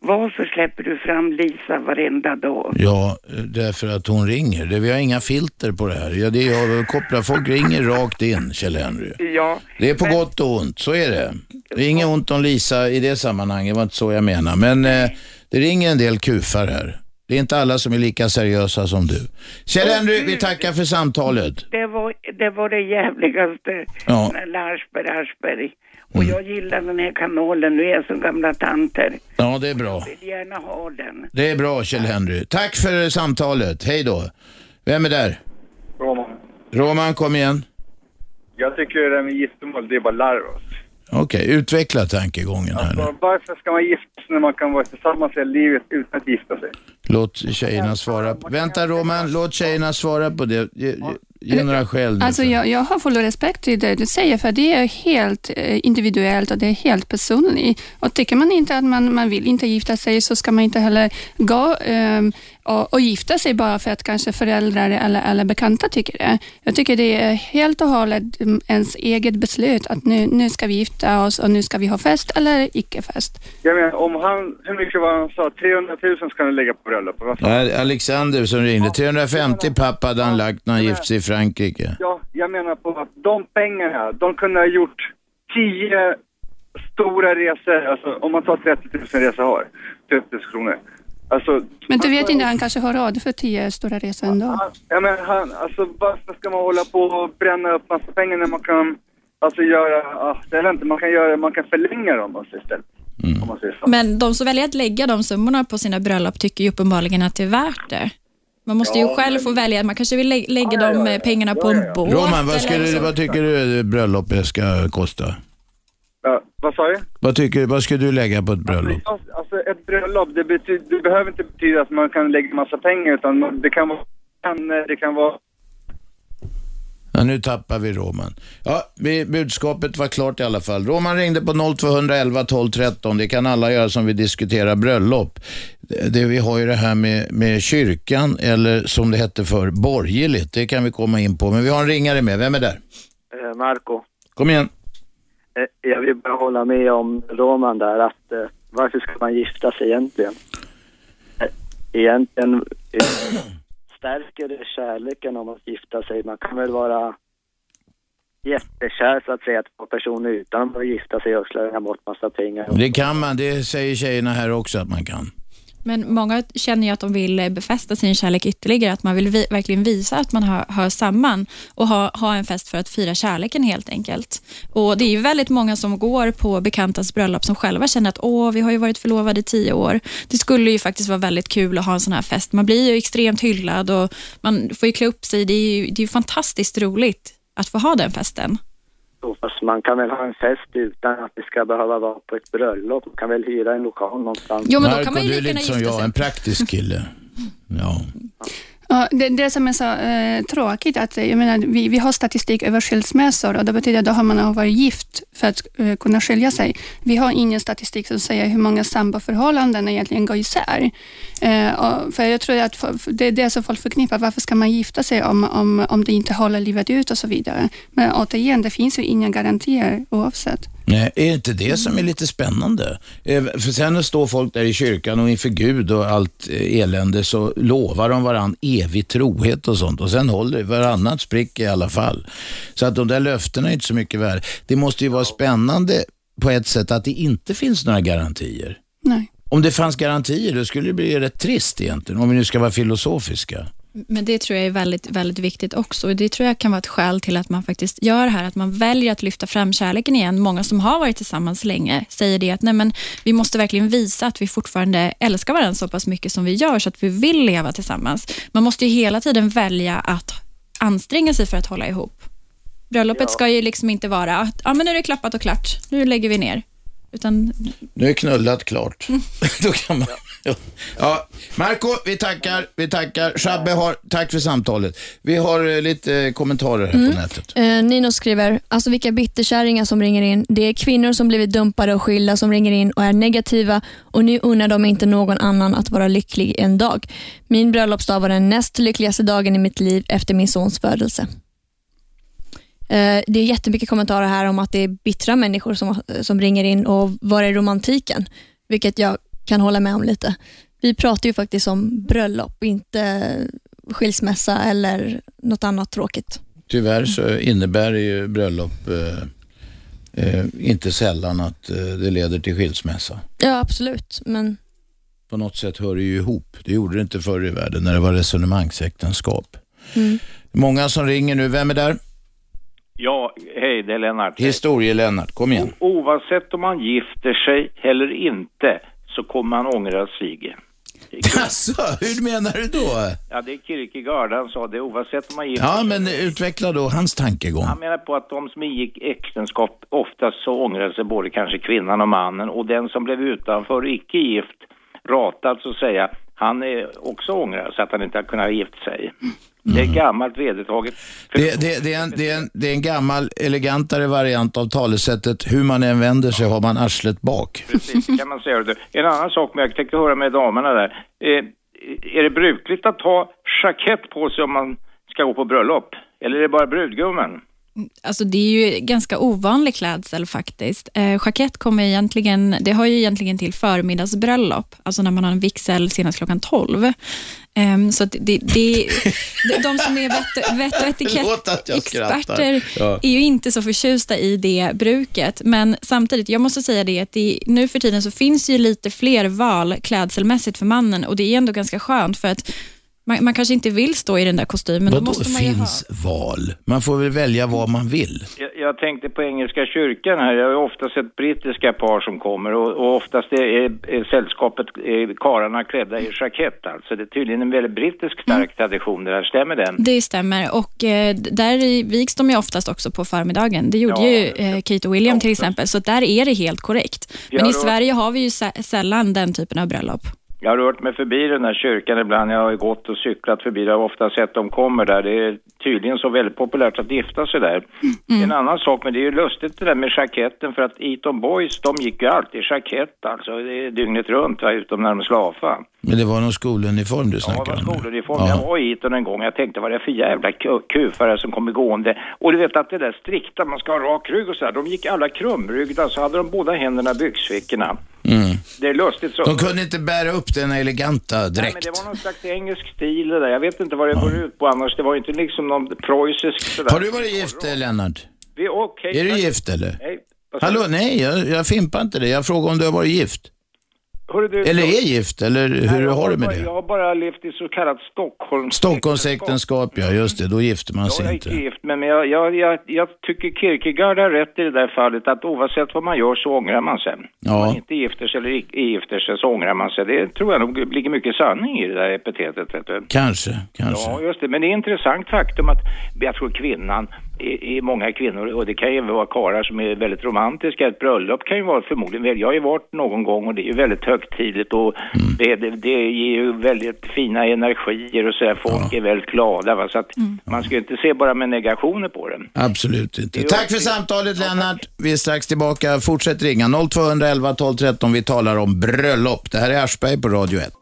varför släpper du fram Lisa varenda dag? Ja, därför att hon ringer. Det, vi har inga filter på det här. Ja, det är jag kopplar. Folk ringer rakt in, Kjell Henry. Ja, Det är på gott och ont, så är det. Det är inget ont om Lisa i det sammanhanget, det var inte så jag menar. Men eh, det ringer en del kufar här. Det är inte alla som är lika seriösa som du. Kjell Henry, vi tackar för samtalet. Det var det, var det jävligaste. Ja. Här Aschberg. Och jag gillar den här kanalen. Nu är jag som gamla tanter. Ja, det är bra. Vill gärna ha den. Det är bra, Kjell Henry. Tack för samtalet. Hej då. Vem är där? Roman. Roman, kom igen. Jag tycker det där med giftermål, det är bara larv. alltså. Okej, utveckla tankegången här nu. Så Varför ska man gifta sig när man kan vara tillsammans hela livet utan att gifta sig? Låt tjejerna svara. Vänta Roman, låt tjejerna svara på det. Ge, ge, några skäl. Alltså jag, jag har full respekt till det du säger, för det är helt eh, individuellt och det är helt personligt. Och tycker man inte att man, man vill inte gifta sig, så ska man inte heller gå ehm, och, och gifta sig bara för att kanske föräldrar eller, eller bekanta tycker det. Jag tycker det är helt och hållet mm, ens eget beslut att nu, nu ska vi gifta oss och nu ska vi ha fest eller icke fest. Jag menar, om han, hur mycket var han sa? 300 000 ska han lägga på bröllopet. Han? Ja, Alexander som ringde. 350 pappa hade han lagt när han gifte sig i Frankrike. Ja, jag menar på att de pengarna, de kunde ha gjort 10 stora resor, alltså om man tar 30 000 resor har, 30 000 kronor. Alltså, Men du vet inte, han kanske har råd för tio stora resor ändå. ja men han, alltså varför ska man hålla på och bränna upp massa pengar när man kan, alltså göra, ja, jag vet inte, man kan göra, man kan förlänga dem alltså istället. Om man säger så. Men de som väljer att lägga de summorna på sina bröllop tycker ju uppenbarligen att det är värt det. Man måste ju Ja, själv få välja. Man kanske vill lä- lägga de eh, pengarna på en båt. Roman, vad, eller skulle, så. vad tycker du bröllopet ska kosta? Ja, vad sa du? Vad, tycker, vad skulle du lägga på ett bröllop? Alltså, alltså ett bröllop, det, betyder, det behöver inte betyda att man kan lägga massa pengar utan det kan vara, det kan vara Ja, nu tappar vi Roman. Ja, vi, budskapet var klart i alla fall. Roman ringde på 0211 12 13. Det kan alla göra som vill diskutera bröllop. Det, vi har ju det här med, med kyrkan, eller som det hette för borgerligt. Det kan vi komma in på. Men vi har en ringare med. Vem är där? Eh, Marco, Kom igen. eh, jag vill bara hålla med om Roman där att eh, varför ska man gifta sig egentligen? Eh, Egentligen stärker det kärleken om att gifta sig. Man kan väl vara jättekär så att säga två personer utan att gifta sig och slänga bort massa pengar. Det kan man. Det säger tjejerna här också att man kan. Men många känner ju att de vill befästa sin kärlek ytterligare, att man vill vi, verkligen visa att man hör, hör samman och ha, ha en fest för att fira kärleken helt enkelt. Och Det är ju väldigt många som går på bekantas bröllop som själva känner att åh, vi har ju varit förlovade i tio år. Det skulle ju faktiskt vara väldigt kul att ha en sån här fest. Man blir ju extremt hyllad och man får ju klä upp sig. Det är ju, det är ju fantastiskt roligt att få ha den festen. Så, Fast man kan väl ha en fest utan att det ska behöva vara på ett bröllop. Man kan väl hyra en lokal någonstans. Marco, du är lite som jag, en praktisk kille. Ja. Ja, det, det som är så eh, tråkigt, att eh, jag menar, vi, vi har statistik över skilsmässor och det betyder att då har man varit gift för att eh, kunna skilja sig. Vi har ingen statistik som säger hur många samboförhållanden egentligen går isär. Eh, och, för jag tror att för det är det som folk förknippar. Varför ska man gifta sig om, om, om det inte håller livet ut och så vidare. Men återigen, det finns ju inga garantier oavsett. Nej, är inte det som är lite spännande? Eh, För sen står folk där i kyrkan och inför Gud och allt eh, elände så lovar de varann evig trohet och sånt och sen håller det, varannat spricker i alla fall. Så att de där löftena är inte så mycket värda. Det måste ju vara spännande på ett sätt att det inte finns några garantier. Nej. Om det fanns garantier då skulle det bli rätt trist egentligen, om vi nu ska vara filosofiska. Men det tror jag är väldigt, väldigt viktigt också. Och Det tror jag kan vara ett skäl till att man faktiskt gör det här, att man väljer att lyfta fram kärleken igen. Många som har varit tillsammans länge säger det att nej men, vi måste verkligen visa att vi fortfarande älskar varandra så pass mycket som vi gör, så att vi vill leva tillsammans. Man måste ju hela tiden välja att anstränga sig för att hålla ihop. Bröllopet Ja. ska ju liksom inte vara att ja, men nu är det klappat och klart, nu lägger vi ner. Utan Nu är knullat klart. Då kan man... Ja. Marco, vi tackar. Vi tackar. Shabbe har... Tack för samtalet. Vi har eh, lite eh, kommentarer här på nätet. Eh, Nino skriver, alltså vilka bitterkärringar som ringer in. Det är kvinnor som blivit dumpade och skilda som ringer in och är negativa och nu unnar de inte någon annan att vara lycklig en dag. Min bröllopsdag var den näst lyckligaste dagen i mitt liv efter min sons födelse. Eh, Det är jättemycket kommentarer här om att det är bittra människor som, som ringer in och var är romantiken? Vilket jag kan hålla med om lite. Vi pratar ju faktiskt om bröllop, inte skilsmässa eller något annat tråkigt. Tyvärr så innebär ju bröllop eh, eh, inte sällan att eh, det leder till skilsmässa. Ja, absolut. Men På något sätt hör det ju ihop. Det gjorde det inte förr i världen när det var resonemangsäktenskap. mm. Många som ringer nu. Vem är där? Ja, hej, det är Lennart. Historie-Lennart. Kom igen. Oavsett om man gifter sig eller inte så kommer man ångra sig. Alltså, hur menar du då? Ja, det är Kierkegaard, han sa det, oavsett om man gifter Ja, men utveckla då hans tankegång. Han menar på att de som ingick äktenskap oftast så ångrar sig både kanske kvinnan och mannen och den som blev utanför icke gift, ratad så att säga, han är också ångrar så att han inte har kunnat gift sig. Det är gammalt vedertaget. Det, det, det, är en, det, är en, det är en gammal, elegantare variant av talesättet hur man än vänder sig har man arslet bak. Precis, kan man säga. det. En annan sak, men jag tänkte höra med damerna där. Eh, är det brukligt att ha jackett på sig om man ska gå på bröllop? Eller är det bara brudgummen? Alltså det är ju ganska ovanlig klädsel faktiskt. Eh, jackett kommer egentligen, det har ju egentligen till förmiddagsbröllop, alltså när man har en vigsel senast klockan 12. Ehm, så att det, det, det, de som är vett, vett och etikettexperter Ja. är ju inte så förtjusta i det bruket, men samtidigt, jag måste säga det att det, nu för tiden så finns ju lite fler val klädselmässigt för mannen och det är ändå ganska skönt för att man, man kanske inte vill stå i den där kostymen. då Vadå måste man ju ha finns val? Man får väl välja vad man vill. Jag, jag tänkte på Engelska kyrkan här. Jag har ofta sett brittiska par som kommer och, och oftast är, är, är sällskapet, är karlarna klädda i jackett alltså. Det är tydligen en väldigt brittisk stark tradition det där. Stämmer den? Det stämmer och eh, där vigs de ju oftast också på förmiddagen. Det gjorde Ja, ju eh, Kate och William till exempel, så där är det helt korrekt. Men Ja, i Sverige har vi ju sä- sällan den typen av bröllop. Jag har rört mig förbi den här kyrkan ibland. Jag har gått och cyklat förbi. Jag har ofta sett dem kommer där. Det är tydligen så väldigt populärt att gifta sig där. En annan sak, men det är ju lustigt det där med jacketten för att Eton Boys, de gick ju alltid i jackett alltså. Det är dygnet runt, va, utom när de slafa. Men det var någon skoluniform du Ja, snackade det om? var skoluniform. Ja. Jag var i Eton en gång. Jag tänkte, vad är det för jävla ku- kufare som kommer gående? Och du vet att det där strikta, man ska ha rak rygg och så här. De gick alla krumryggda, så hade de båda händerna i byxfickorna. Mm. Det är lustigt så. De kunde inte bära upp den eleganta Nej, men dräkt. det var någon slags engelsk stil det där. Jag vet inte vad det går ut på annars. Det var inte liksom någon preussisk sådär. Har du varit gift, Lennart? Vi, okej. Är du gift eller? Nej. Hallå, nej, jag, jag fimpar inte det. Jag frågar om du har varit gift. Du, Eller är gift, eller hur Nej, jag har du med bara, det? Jag har bara levt i så kallat Stockholms... Stockholmsäktenskap, ja just det. Då gifter man Jag sig är inte. inte gift, men jag, jag, jag, jag tycker Kierkegaard har rätt i det där fallet att oavsett vad man gör så ångrar man sig. Om Ja. man inte gifter sig eller gifter sig så ångrar man sig. Det tror jag nog ligger mycket sanning i det där epitetet. Vet du. Kanske, kanske. Ja, just det. Men det är intressant faktum att jag tror kvinnan, i, i många kvinnor, och det kan ju även vara karlar som är väldigt romantiska, ett bröllop kan ju vara förmodligen, jag har ju varit någon gång och det är ju väldigt högtidligt och Mm. det, det, det ger ju väldigt fina energier och så här. folk är väldigt glada va? så att man ska ju inte se bara med negationer på det. Absolut inte. Tack för samtalet Lennart. Vi är strax tillbaka. Fortsätt ringa 0211 12 13. Vi talar om bröllop. Det här är Aschberg på Radio 1.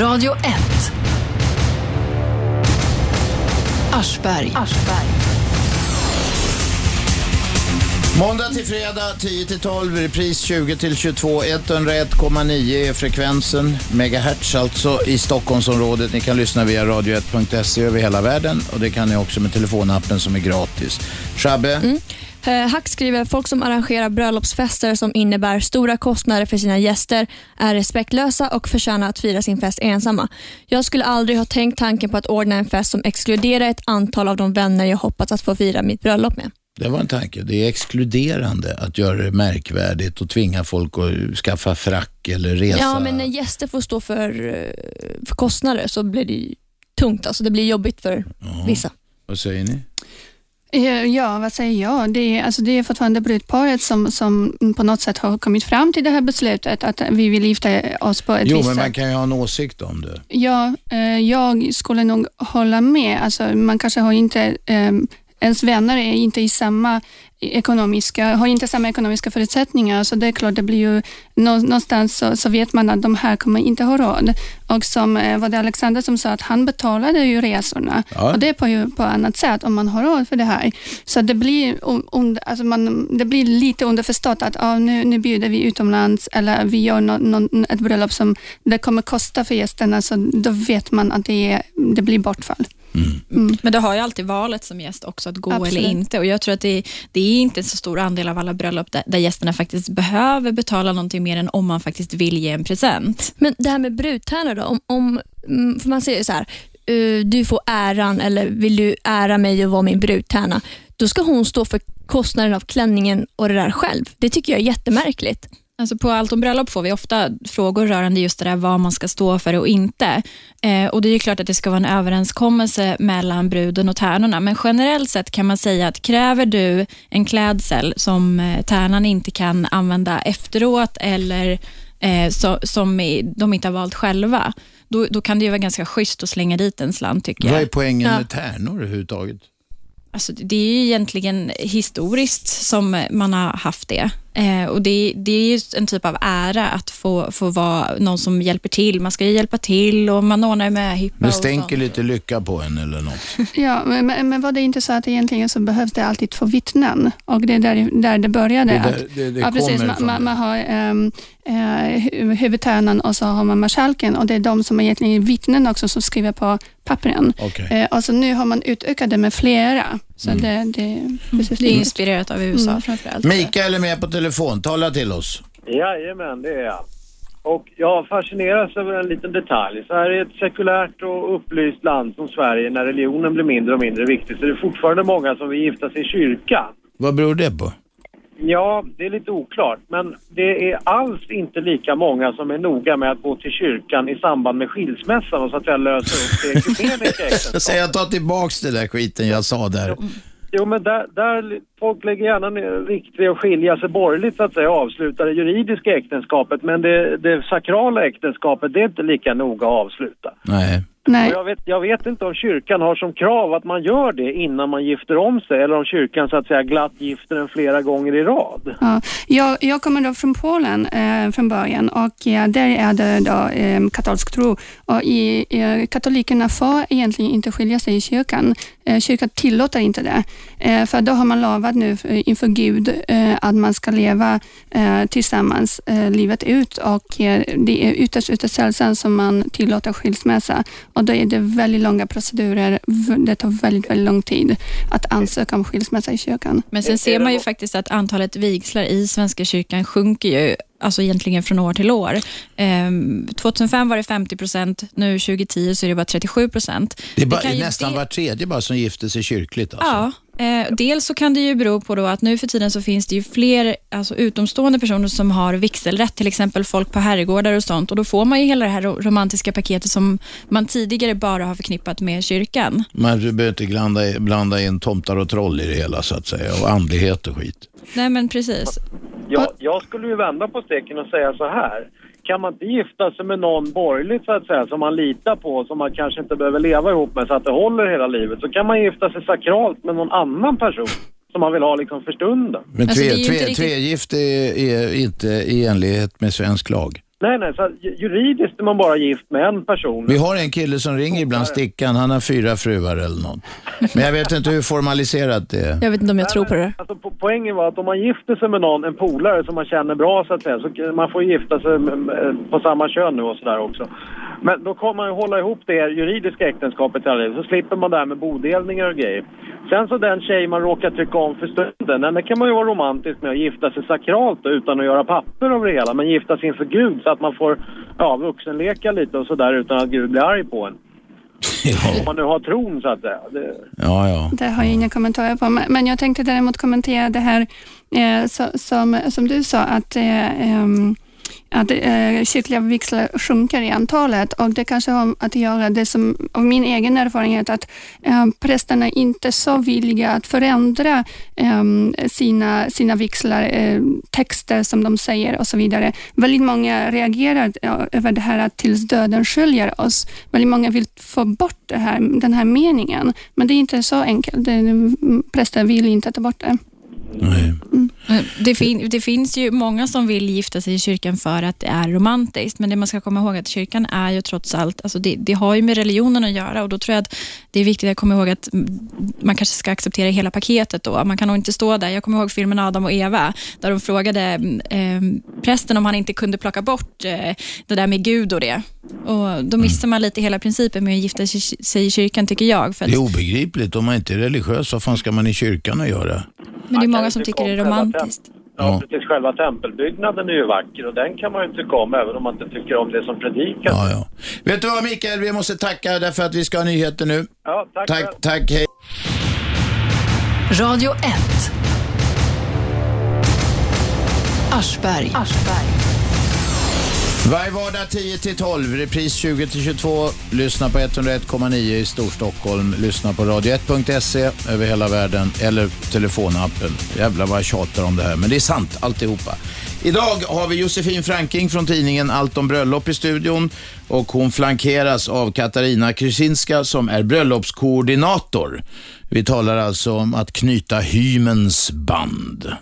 Radio 1. Aschberg. Måndag till fredag 10 till 12, repris 20 till 22. 101,9 är frekvensen, megahertz alltså i Stockholmsområdet. Ni kan lyssna via radio1.se över hela världen och det kan ni också med telefonappen som är gratis. Shabbe? Eh, Hack skriver folk som arrangerar bröllopsfester som innebär stora kostnader för sina gäster är respektlösa och förtjänar att fira sin fest ensamma. Jag skulle aldrig ha tänkt tanken på att ordna en fest som exkluderar ett antal av de vänner jag hoppats att få fira mitt bröllop med. Det var en tanke. Det är exkluderande att göra det märkvärdigt och tvinga folk att skaffa frack eller resa. Ja, men när gäster får stå för, eh, för kostnader så blir det tungt. Alltså det blir jobbigt för vissa. Vad säger ni? Ja, vad säger jag? Det är, alltså det är fortfarande brudparet som, som på något sätt har kommit fram till det här beslutet att vi vill gifta oss på ett Jo, visst men sätt. man kan ju ha en åsikt om det. Ja, eh, jag skulle nog hålla med. Alltså, man kanske har inte, eh, ens vänner är inte i samma ekonomiska, har inte samma ekonomiska förutsättningar, så det är klart, det blir ju nå, någonstans så, så vet man att de här kommer inte ha råd. Och som eh, var det Alexander som sa, att han betalade ju resorna Ja. och det är på, ju, på annat sätt om man har råd för det här. Så det blir, un, un, alltså man, det blir lite underförstått att ah, nu, nu bjuder vi utomlands eller vi gör nå, nå, ett bröllop som det kommer kosta för gästerna, så då vet man att det, är, det blir bortfall. Men du har ju alltid valet som gäst också, att gå Absolut. eller inte. Och Jag tror att det, det är inte en så stor andel av alla bröllop där, där gästerna faktiskt behöver betala någonting mer än om man faktiskt vill ge en present. Men det här med brudtärnor då, om, om, mm, för man säger så här, eh, du får äran eller vill du ära mig och vara min brudtärna, då ska hon stå för kostnaden av klänningen och det där själv. Det tycker jag är jättemärkligt. Alltså på Allt om bröllop får vi ofta frågor rörande just det där vad man ska stå för och inte. Eh, och Det är ju klart att det ska vara en överenskommelse mellan bruden och tärnorna, men generellt sett kan man säga att kräver du en klädsel som eh, tärnan inte kan använda efteråt eller eh, så, som de inte har valt själva, då, då kan det ju vara ganska schysst att slänga dit en slant tycker jag. Vad är poängen Ja. med tärnor överhuvudtaget? Alltså, det är ju egentligen historiskt som man har haft det. Eh, och det, det är ju en typ av ära att få, få vara någon som hjälper till. Man ska ju hjälpa till och man ordnar med hippa Det och sånt. stänker lite lycka på en eller något. Ja, men, men var det inte så att egentligen så behövs det alltid två vittnen? Och det är där, där det började. Det är där- att, det- det ja, precis, kommer man, man, man har um, uh, huvudtärnan och så har man marskalken och det är de som är egentligen vittnen också som skriver på pappren. Okej. Eh, och så nu har man utökat det med flera. Så Mm. det, det, precis Det är inspirerat av USA Mm. framförallt. Mikael är med på telefon. Tala till oss. Jajamän, det är jag. Och jag fascineras över en liten detalj. Så här i ett sekulärt och upplyst land som Sverige, när religionen blir mindre och mindre viktig, så är det fortfarande många som vill gifta sig i kyrkan. Vad beror det på? Ja, det är lite oklart, men det är alls inte lika många som är noga med att gå till kyrkan i samband med skilsmässan och så att säga lösa upp det ekumeniska äktenskapet. Så jag tar tillbaks det där skiten jag sa där. Jo, men där, där folk lägger gärna ner vid att skilja sig borgerligt så att säga och avsluta det juridiska äktenskapet. Men det, det sakrala äktenskapet, det är inte lika noga att avsluta. Nej. Nej. Och jag, vet, jag vet inte om kyrkan har som krav att man gör det innan man gifter om sig eller om kyrkan så att säga glatt gifter en flera gånger i rad. Ja, jag, jag kommer då från Polen eh, från början och eh, där är det då eh, katolsk tro. Och i, eh, katolikerna får egentligen inte skilja sig i kyrkan. Eh, kyrkan tillåter inte det. Eh, för då har man lovat nu eh, inför Gud att man ska leva tillsammans livet ut och det är ytterst, ytterst sällsamt som man tillåter skilsmässa. Och då är det väldigt långa procedurer. Det tar väldigt, väldigt lång tid att ansöka om skilsmässa i kyrkan. Men sen ser man ju faktiskt att antalet vigslar i Svenska kyrkan sjunker ju alltså egentligen från år till år. Ehm, 2005 var det 50 procent, nu 2010 så är det bara 37 procent. Det är bara, ju nästan det- var tredje bara som gifter sig kyrkligt. Alltså. Ja, eh, dels så kan det ju bero på då att nu för tiden så finns det ju fler alltså, utomstående personer som har vigselrätt, till exempel folk på herrgårdar och sånt och då får man ju hela det här ro- romantiska paketet som man tidigare bara har förknippat med kyrkan. Man behöver inte blanda, blanda in tomtar och troll i det hela så att säga och andlighet och skit. Nej men precis. Jag, jag skulle ju vända på steken och säga så här. Kan man inte gifta sig med någon borgerligt så att säga, som man litar på, som man kanske inte behöver leva ihop med så att det håller hela livet, så kan man gifta sig sakralt med någon annan person som man vill ha liksom för stunden. Men Alltså, tre, det är ju tre, inte riktigt- tregift är, är inte i enlighet med svensk lag. Nej, nej, så juridiskt är man bara gift med en person. Vi har en kille som ringer ibland, Stickan, han har fyra fruar eller något. Men jag vet inte hur formaliserat det är. Jag vet inte om jag tror på det. Alltså, po- poängen var att om man gifter sig med någon, en polare som man känner bra så att säga, så man får gifta sig med, med, på samma kön nu och sådär också. Men då kommer man ju hålla ihop det juridiska äktenskapet hela livet, så slipper man det här med bodelningar och grejer. Sen så den tjej man råkar tycka om för stunden, den kan man ju vara romantisk med att gifta sig sakralt utan att göra papper av det hela, men gifta sig inför Gud så att man får ja, vuxenleka lite och sådär utan att Gud blir arg på en. Om man nu har tron så att säga. Det... Ja, ja. Det har jag inga kommentarer på. Men jag tänkte däremot kommentera det här eh, så, som, som du sa, att, eh, ehm, att eh, kyrkliga vigslar sjunker i antalet och det kanske har att göra det som, av min egen erfarenhet, att eh, prästerna är så villiga att förändra eh, sina, sina vigslar, eh, texter som de säger och så vidare. Väldigt många reagerar ja, över det här att tills döden skiljer oss. Väldigt många vill få bort det här, den här meningen, men det är inte så enkelt. Det, mm, präster vill inte ta bort det. Mm. Det, fin det finns ju många som vill gifta sig i kyrkan för att det är romantiskt, men det man ska komma ihåg att kyrkan är ju trots allt, alltså det, det har ju med religionen att göra och då tror jag att det är viktigt att komma ihåg att mm, man kanske ska acceptera hela paketet då. Man kan nog inte stå där. Jag kommer ihåg filmen Adam och Eva, där de frågade eh, prästen om han inte kunde plocka bort eh, det där med Gud och det. Och då missar man lite hela principen med att gifta sig- i kyrkan, tycker jag. För att, Det är obegripligt. Om man inte är religiös, vad fan ska man i kyrkan att göra? men det är många som tycker det är romantiskt. Ja, precis. Själva tempelbyggnaden är ju vacker och den kan man ju tycka om även om man inte tycker om det som predikas. Ja, ja. Vet du vad Mikael, vi måste tacka därför att vi ska ha nyheter nu. Ja, tack. Tack, tack, hej. Radio 1. Aschberg. Varje vardag 10-12, repris 20-22. Lyssna på 101,9 i Storstockholm. Lyssna på radio1.se över hela världen eller telefonappen. Jävlar vad jag tjatar om det här, men det är sant alltihopa. Idag har vi Josefin Franking från tidningen Allt om bröllop i studion och hon flankeras av Katarina Krysinska som är bröllopskoordinator. Vi talar alltså om att knyta hymens band.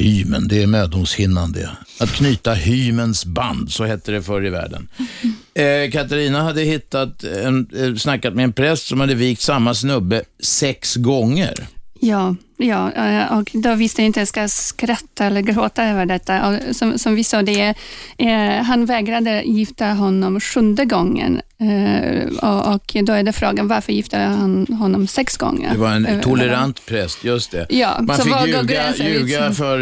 Hymen, det är mödomshinnan det. Att knyta hymens band, så hette det förr i världen. Eh, Katarina hade hittat en, eh, snackat med en präst som hade vikt samma snubbe sex gånger. Ja, ja, eh, och då visste jag inte om jag ska skratta eller gråta över detta. Och Som, som vi sa, det eh, han vägrade gifta honom sjunde gången. Eh, och, då är det frågan, varför gifte han honom sex gånger? Det var en Eh, tolerant präst, just det. Ja, Man så fick ljuga, ljuga för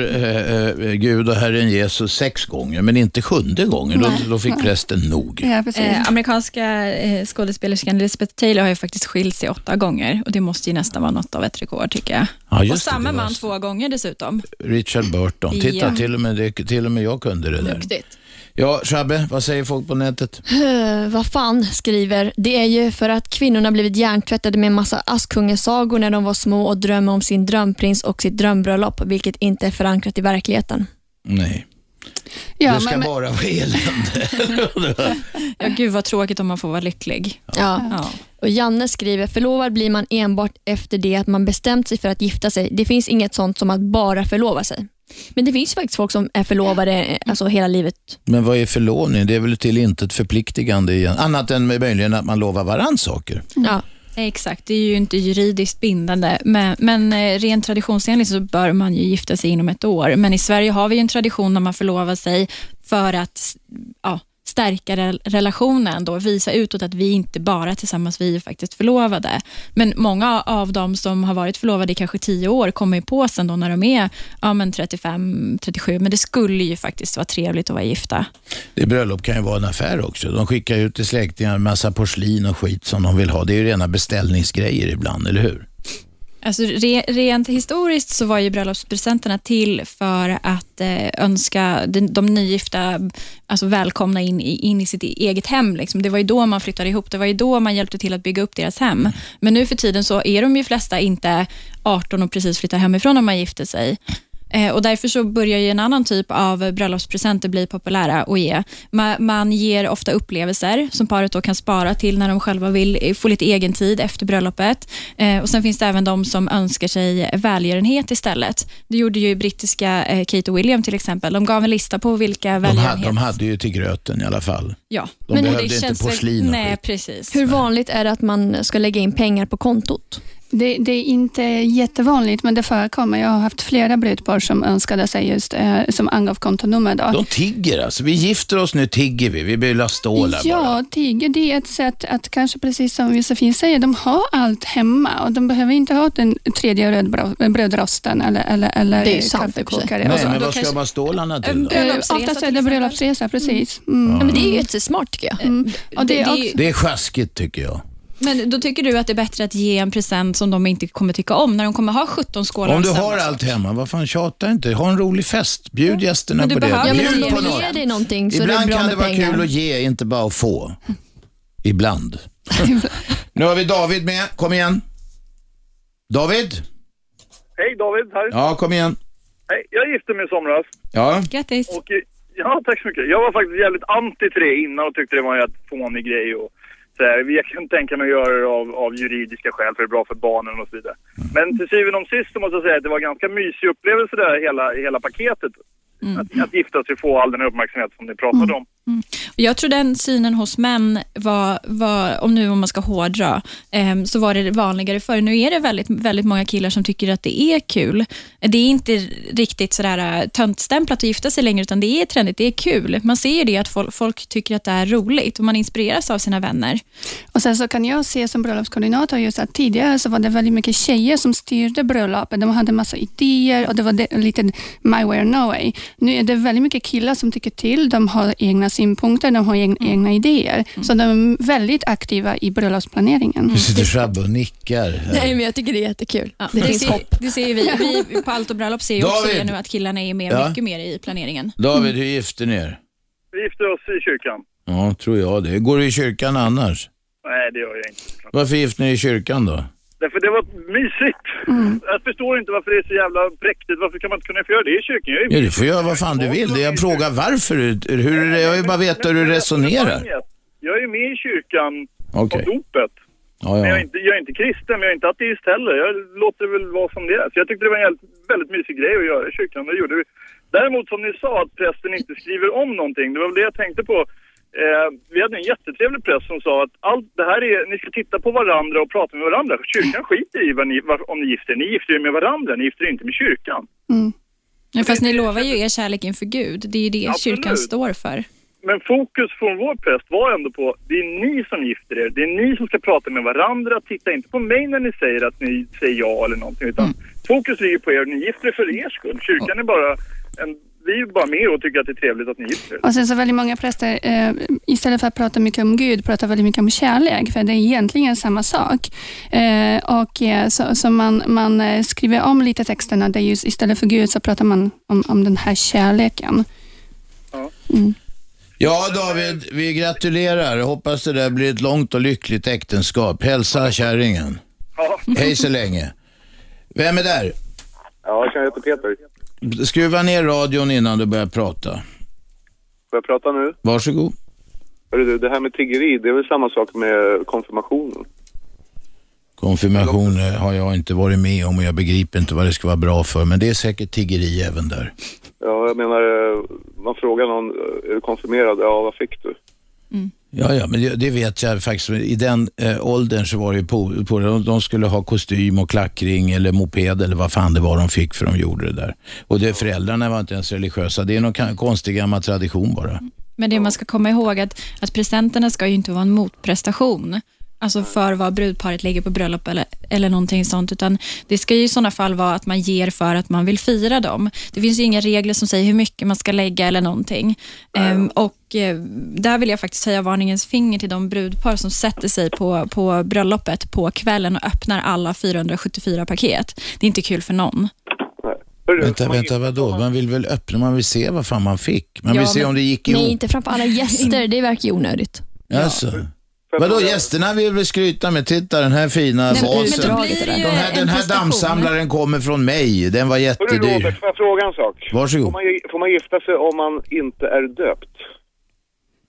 eh, Gud och Herren Jesus sex gånger, men inte sjunde gången. Då, då fick prästen nog. Ja, precis. Eh, amerikanska eh, skådespelerskan Elizabeth Taylor har ju faktiskt skilt sig åtta gånger och det måste ju nästan vara något av ett rekord tycker jag. Ja, just och det, samma det var man två gånger dessutom. Richard Burton. Titta, Ja. till, och med det, till och med jag kunde det där. Duktigt. Ja, Shabbe, vad säger folk på nätet? Eh, vad fan skriver, det är ju för att kvinnorna blivit hjärntvättade med en massa Askungesagor när de var små och drömmer om sin drömprins och sitt drömbröllop, vilket inte är förankrat i verkligheten. Nej. Ja, det ska men- bara vara elände. Ja, gud vad tråkigt om man får vara lycklig. Ja. Ja. Och Janne skriver, förlovad blir man enbart efter det att man bestämt sig för att gifta sig. Det finns inget sånt som att bara förlova sig. Men det finns ju faktiskt folk som är förlovade alltså hela livet. Men vad är förlovning? Det är väl till intet förpliktigande igen. Annat än möjligen att man lovar varann saker. Ja. Exakt, det är ju inte juridiskt bindande, men, men eh, rent traditionsenligt så bör man ju gifta sig inom ett år. Men i Sverige har vi ju en tradition när man förlovar sig för att ja, stärka relationen, då, visa utåt att vi inte bara är tillsammans, vi är faktiskt förlovade. Men många av dem som har varit förlovade i kanske tio år kommer ju på sen då när de är ja, men 35, 37, men det skulle ju faktiskt vara trevligt att vara gifta. Det bröllop kan ju vara en affär också. De skickar ut till släktingar en massa porslin och skit som de vill ha. Det är ju rena beställningsgrejer ibland, eller hur? Alltså, re, rent historiskt så var ju bröllopspresenterna till för att eh, önska de, de nygifta alltså välkomna in i, in i sitt eget hem. Liksom. Det var ju då man flyttade ihop, det var ju då man hjälpte till att bygga upp deras hem. Men nu för tiden så är de ju flesta inte 18 och precis flyttar hemifrån när man gifter sig. Eh, och Därför så börjar ju en annan typ av bröllopspresenter bli populära att ge. Man, ger ofta upplevelser som paret då kan spara till när de själva vill eh, få lite egen tid efter bröllopet. Eh, och Sen finns det även de som önskar sig välgörenhet istället. Det gjorde ju brittiska Kate och William till exempel. De gav en lista på vilka De välgörenhet... hade, de hade ju till gröten i alla fall. Ja. De behövde inte porslin och Nej, skit. precis. Hur vanligt är det att man ska lägga in pengar på kontot? Det, det är inte jättevanligt, men det förekommer. Jag har haft flera brudpar som önskade sig just, eh, som angav kontonummer. Då. De tigger alltså. Vi gifter oss, nu tigger vi. Vi vill ha stålar bara. Ja, tiger det är ett sätt att kanske precis som Josefin säger, de har allt hemma och de behöver inte ha den tredje brödrosten eller, eller, eller Det är sant kaffekokare. Nej, så. men vad ska man stålarna till då? Oftast är det bröllopsresa, precis. Mm. Ja, men det är ju jättesmart tycker jag. Mm. Och det, Det- är det är sjaskigt tycker jag. Men då tycker du att det är bättre att ge en present som de inte kommer tycka om, när de kommer ha 17 skålar Om du har allt hemma, vad fan tjata inte. Ha en rolig fest. Bjud gästerna Men du på det. behöver Ja, men Bjud om på de ger dig någonting så är det Ibland bra kan det vara pengar. kul att ge, inte bara att få. Ibland. nu har vi David med. Kom igen. David? Hej David, här. Ja, kom igen. Hej, jag gifte mig i somras. Ja. Grattis. Och, eh, ja, tack så mycket. Jag var faktiskt jävligt anti till det innan och tyckte det var en jävligt fånig grej. Och, så här, jag kan tänka mig att göra det av, av juridiska skäl för det är bra för barnen och så vidare. Men till syvende och sist så måste jag säga att det var en ganska mysig upplevelse där, hela, hela paketet. Att, att gifta sig och få all den här uppmärksamhet som ni pratade om. Mm. Jag tror den synen hos män var, var om nu om man ska hårdra, eh, så var det vanligare förr. Nu är det väldigt, väldigt många killar som tycker att det är kul. Det är inte riktigt sådär äh, töntstämplat att gifta sig längre, utan det är trendigt, det är kul. Man ser ju det att folk, folk tycker att det är roligt och man inspireras av sina vänner. och sen så kan jag se som bröllopskoordinator just att tidigare så var det väldigt mycket tjejer som styrde bröllopet. De hade massa idéer och det var det, lite my way or no way. Nu är det väldigt mycket killar som tycker till. De har egna synpunkter, de har egna, egna idéer. Så de är väldigt aktiva i bröllopsplaneringen. Nu sitter Shabbe och nickar. Nej, men jag tycker det är jättekul. det finns ser, hopp. det ser vi. vi på Allt och bröllop ser ju också David! det nu att killarna är med Ja. mycket mer i planeringen. David, hur gifter ni er? Vi gifte oss i kyrkan. Ja, tror jag det. Går du i kyrkan annars? Nej, det gör jag inte. Varför gifter ni er i kyrkan då? Därför det var mysigt. Jag förstår inte varför det är så jävla präktigt. Varför kan man inte kunna få göra det i kyrkan? Jag är Ja, du får göra vad fan du vill. Jag frågar varför. Hur, jag vill bara veta hur du resonerar. Jag är med i kyrkan Okej. av dopet. Ja, Men jag ja. är, inte, jag är inte kristen, men jag är inte ateist heller. Jag låter det väl vara som det är. Så jag tyckte det var en helt, väldigt mysig grej att göra i kyrkan. Det gjorde vi. Däremot som ni sa att prästen inte skriver om någonting. Det var väl det jag tänkte på. Eh, vi hade en jättetrevlig präst som sa att allt det här är, ni ska titta på varandra och prata med varandra. Kyrkan skiter i vad ni, vad, om ni gifter er. Ni gifter er med varandra, ni gifter er inte med kyrkan. Ja, fast ni lovar ju er kärlek inför Gud. Det är ju det Absolut. kyrkan står för. Men fokus från vår präst var ändå på, det är ni som gifter er. Det är ni som ska prata med varandra. Titta inte på mig när ni säger att ni säger ja eller någonting. Utan fokus ligger på er. Ni gifter er för er skull. Kyrkan är bara en, vi är bara med och tycker att det är trevligt att ni gifter er. Och sen så väldigt många präster, eh, istället för att prata mycket om Gud, pratar väldigt mycket om kärlek, för det är egentligen samma sak. Eh, och eh, så, så man, man eh, skriver om lite texterna, där just istället för Gud så pratar man om, om den här kärleken. Mm. Ja, David, vi gratulerar. Hoppas det där blir ett långt och lyckligt äktenskap. Hälsa kärringen. Hej så länge. Vem är där? Ja, jag heter Peter. Skruva ner radion innan du börjar prata. Får jag prata nu? Varsågod. Hörru du, det här med tiggeri, det är väl samma sak med konfirmationen? Konfirmation eh, har jag inte varit med om och jag begriper inte vad det ska vara bra för, men det är säkert tiggeri även där. Ja, jag menar, eh, man frågar någon, eh, är du konfirmerad? Ja, vad fick du? Ja, ja, men det, det vet jag faktiskt. I den eh, åldern så var det ju på, på de, de skulle ha kostym och klackring eller moped eller vad fan det var de fick för de gjorde det där. Och det, föräldrarna var inte ens religiösa. Det är någon konstig gammal tradition bara. Men det man ska komma ihåg att, att presenterna ska ju inte vara en motprestation. Alltså för vad brudparet lägger på bröllop eller, eller någonting sånt, utan det ska ju i sådana fall vara att man ger för att man vill fira dem. Det finns ju inga regler som säger hur mycket man ska lägga eller någonting. Ehm, och eh, där vill jag faktiskt höja varningens finger till de brudpar som sätter sig på, på bröllopet på kvällen och öppnar alla 474 paket. Det är inte kul för någon. Vänta, vänta, vadå? Man vill väl öppna, man vill se vad fan man fick. Man vill Ja, se men- om det gick Nej, ihop. inte framför alla gäster. Det verkar ju onödigt. Alltså. Vadå, gästerna vill väl skryta med, titta den här fina Nej, men- vasen. men då blir det ju De här, en den här dammsamlaren kommer från mig, den var Hörru jättedyr. Robert, får jag fråga en sak? Varsågod. Får man, får man gifta sig om man inte är döpt?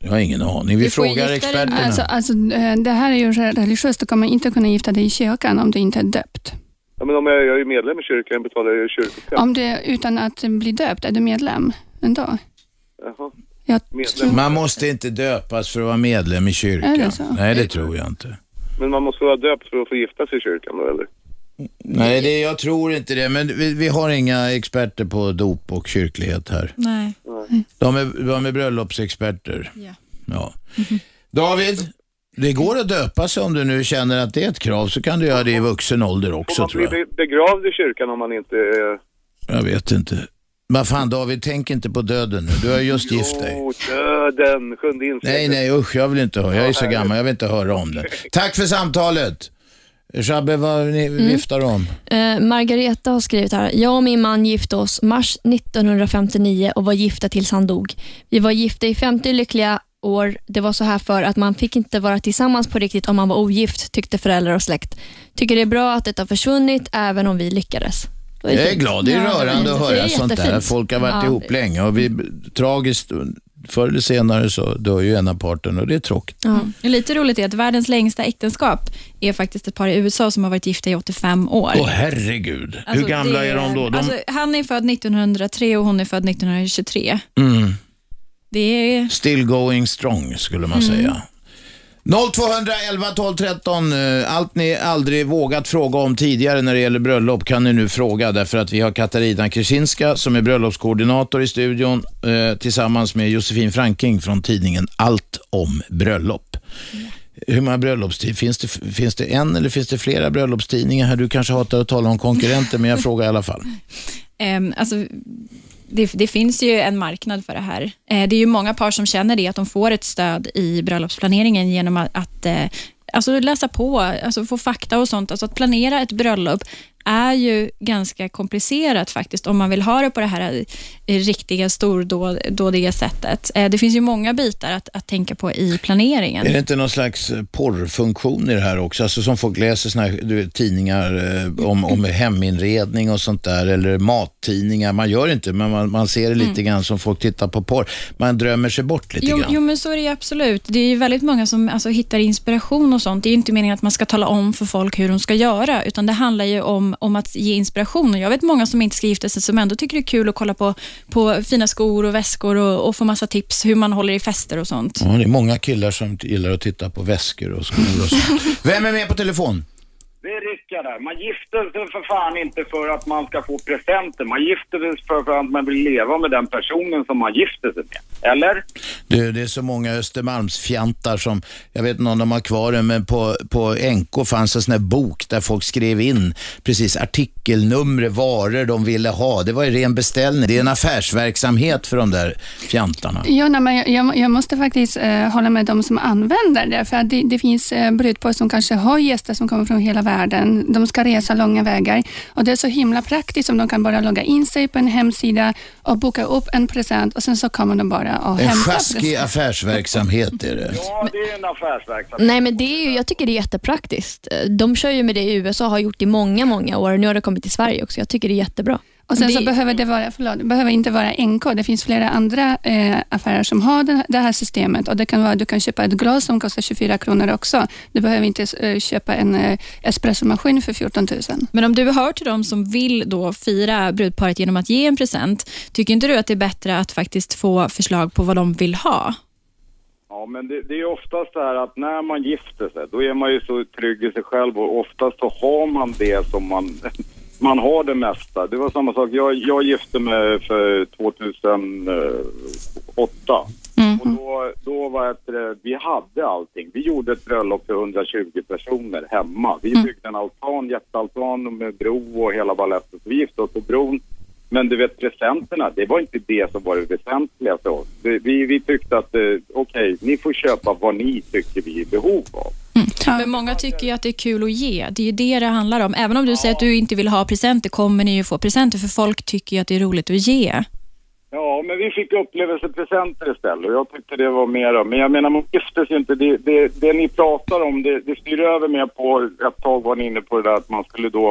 Jag har ingen aning, vi frågar experterna. Alltså, alltså, eh, det här är ju religiöst. Du kommer inte kunna gifta dig i kyrkan om du inte är döpt. Ja, men om jag, jag är medlem i kyrkan, jag betalar ju kyrkoskatt. Om du utan att bli döpt, är du medlem ändå? Jaha. Medlem. Man måste inte döpas för att vara medlem i Är kyrkan. det så? Nej, det tror jag inte. Men man måste vara döpt för att få gifta sig i kyrkan då, eller? Nej, det, jag tror inte det. Men vi, vi har inga experter på dop och kyrklighet här. Nej. De är, de är bröllopsexperter. Ja. Ja. David, det går att döpa sig om du nu känner att det är ett krav så kan du göra det i vuxen ålder också man tror jag. be- begravd i kyrkan om man inte är... Jag vet inte. Vad fan David, tänk inte på döden nu. Du har just gift dig. Jo, döden, sjunde insekten. Nej, nej usch, jag vill inte höra. Jag är så gammal, jag vill inte höra om det. Tack för samtalet. Shabbe, vad ni Mm. viftar om? Eh, Margareta har skrivit här. Jag och min man gifte oss mars 1959 och var gifta tills han dog. Vi var gifta i 50 lyckliga år. Det var så här för att man fick inte vara tillsammans på riktigt om man var ogift, tyckte föräldrar och släkt. Tycker det är bra att det har försvunnit, även om vi lyckades. Jag är glad, det är Ja, rörande att höra sånt där. Folk har varit Ja. ihop länge och vi, tragiskt, förr eller senare så dör ju ena parten och det är tråkigt. Ja. Lite roligt är att världens längsta äktenskap är faktiskt ett par i USA som har varit gifta i 85 år. Åh herregud, Alltså, hur gamla det är de då? De, Alltså, han är född 1903 och hon är född 1923. mm, Det är... still going strong skulle man Mm. säga. 0211 12 13. eh, Allt ni aldrig vågat fråga om tidigare när det gäller bröllop kan ni nu fråga därför att vi har Katarina Krasinska som är bröllopskoordinator i studion eh, tillsammans med Josefin Franking från tidningen Allt om bröllop. Hur många bröllopstid? Finns det, finns det en eller finns det flera bröllopstidningar här? Du kanske hatar att tala om konkurrenter men jag frågar i alla fall. Ehm, alltså, det, det finns ju en marknad för det här. Eh, det är ju många par som känner det, att de får ett stöd i bröllopsplaneringen genom att, att eh, alltså läsa på, alltså få fakta och sånt. Alltså att planera ett bröllop är ju ganska komplicerat faktiskt, om man vill ha det på det här riktiga stordådiga sättet. Eh, det finns ju många bitar att, att tänka på i planeringen. Är det inte någon slags eh, porrfunktion i det här också? Alltså som folk läser såna här, vet, tidningar eh, om, om heminredning och sånt där, eller mattidningar. Man gör inte, men man, man ser det lite Mm. grann som folk tittar på porr. Man drömmer sig bort lite Jo, grann. jo, men så är det ju absolut. Det är ju väldigt många som alltså, hittar inspiration och sånt. Det är ju inte meningen att man ska tala om för folk hur de ska göra, utan det handlar ju om, om att ge inspiration. Och jag vet många som inte ska gifta sig, som ändå tycker det är kul att kolla på, på fina skor och väskor och, och få massa tips hur man håller i fester och sånt. Ja, det är många killar som gillar att titta på väskor och skor och sånt. Vem är med på telefon? Det är Rickard där. Man gifter sig för fan inte för att man ska få presenter. Man gifter sig för, att man vill leva med den personen som man gifter sig med. Eller? Du, det är så många Östermalmsfjantar som, jag vet inte om de har kvar den, men på, på NK fanns en sån här bok där folk skrev in precis artikelnummer, varor de ville ha. Det var ju ren beställning. Det är en affärsverksamhet för de där fjantarna. Ja, nej, men jag, jag, jag måste faktiskt eh, hålla med de som använder det. För att det, det finns eh, brudpar som kanske har gäster som kommer från hela världen. De ska resa långa vägar och det är så himla praktiskt om de kan bara logga in sig på en hemsida och boka upp en present och sen så kommer de bara och En hämta sjaskig presenten. affärsverksamhet är det. Ja, det är en affärsverksamhet. Nej, men det är ju, jag tycker det är jättepraktiskt. De kör ju med det i USA och har gjort det i många, många år. Nu har det kommit till Sverige också. Jag tycker det är jättebra. Och sen så det, behöver det vara, förlåt, behöver inte vara NK. Det finns flera andra eh, affärer som har den, det här systemet. Och det kan vara, du kan köpa ett glas som kostar 24 kronor också. Du behöver inte eh, köpa en eh, espressomaskin för 14 000. Men om du hör till de som vill då fira brudparet genom att ge en present, tycker inte du att det är bättre att faktiskt få förslag på vad de vill ha? Ja, men det, det är oftast så här att när man gifter sig, då är man ju så trygg i sig själv och oftast så har man det som man... Man har det mesta. Det var samma sak. Jag, jag gifte mig för 2008. Och då, då var det, vi hade allting. Vi gjorde ett bröllop för 120 personer hemma. Vi byggde en altan, jättealtan med bro och hela baletten. Vi gifte oss på bron. Men du vet presenterna, det var inte det som var det väsentliga för oss. Vi, vi tyckte att, eh, okej, ni får köpa vad ni tycker vi är i behov av. Men många tycker ju att det är kul att ge. Det är ju det det handlar om. Även om du säger att du inte vill ha presenter, kommer ni ju få presenter, för folk tycker ju att det är roligt att ge. Ja, men vi fick upplevelsepresenter istället och jag tyckte det var mera. Men jag menar, man gifter sig inte. Det, det, det ni pratar om, det, det styr över mer på, ett tag var ni inne på det där att man skulle då,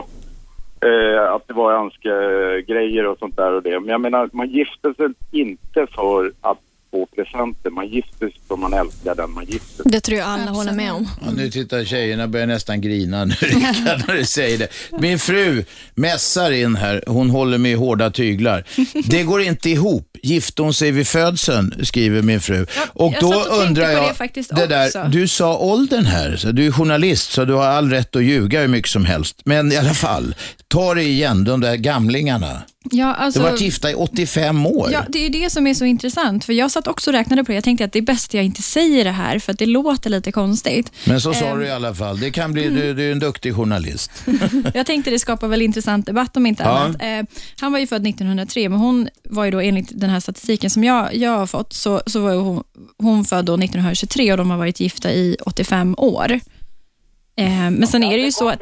eh, att det var önskegrejer och sånt där och det. Men jag menar, man gifter sig inte för att få presenter. Man gifter sig för man älskar den man gifter sig Det tror jag alla håller med om. Ja, nu tittar tjejerna börjar nästan grina nu, Rickard, när du säger det. Min fru mässar in här, hon håller med i hårda tyglar. Det går inte ihop. Gifte hon sig vid födseln, skriver min fru. och jag då satt och undrar jag, det det där, du sa åldern här, så du är journalist så du har all rätt att ljuga hur mycket som helst. Men i alla fall, ta det igen, de där gamlingarna. Ja, alltså, Du har varit gifta i 85 år. Ja, det är det som är så intressant. För Jag satt också och räknade på det. Jag tänkte att det är bäst att jag inte säger det här, för att det låter lite konstigt. Men så sa Ehm, du i alla fall. Det kan bli, du, du är en duktig journalist. Jag tänkte det skapar väl intressant debatt om inte Ja. annat. Eh, han var ju född 1903, men hon var ju då enligt den här statistiken som jag, jag har fått, så, så var hon, hon född då 1923 och de har varit gifta i 85 år. Eh, men sen är det ju så att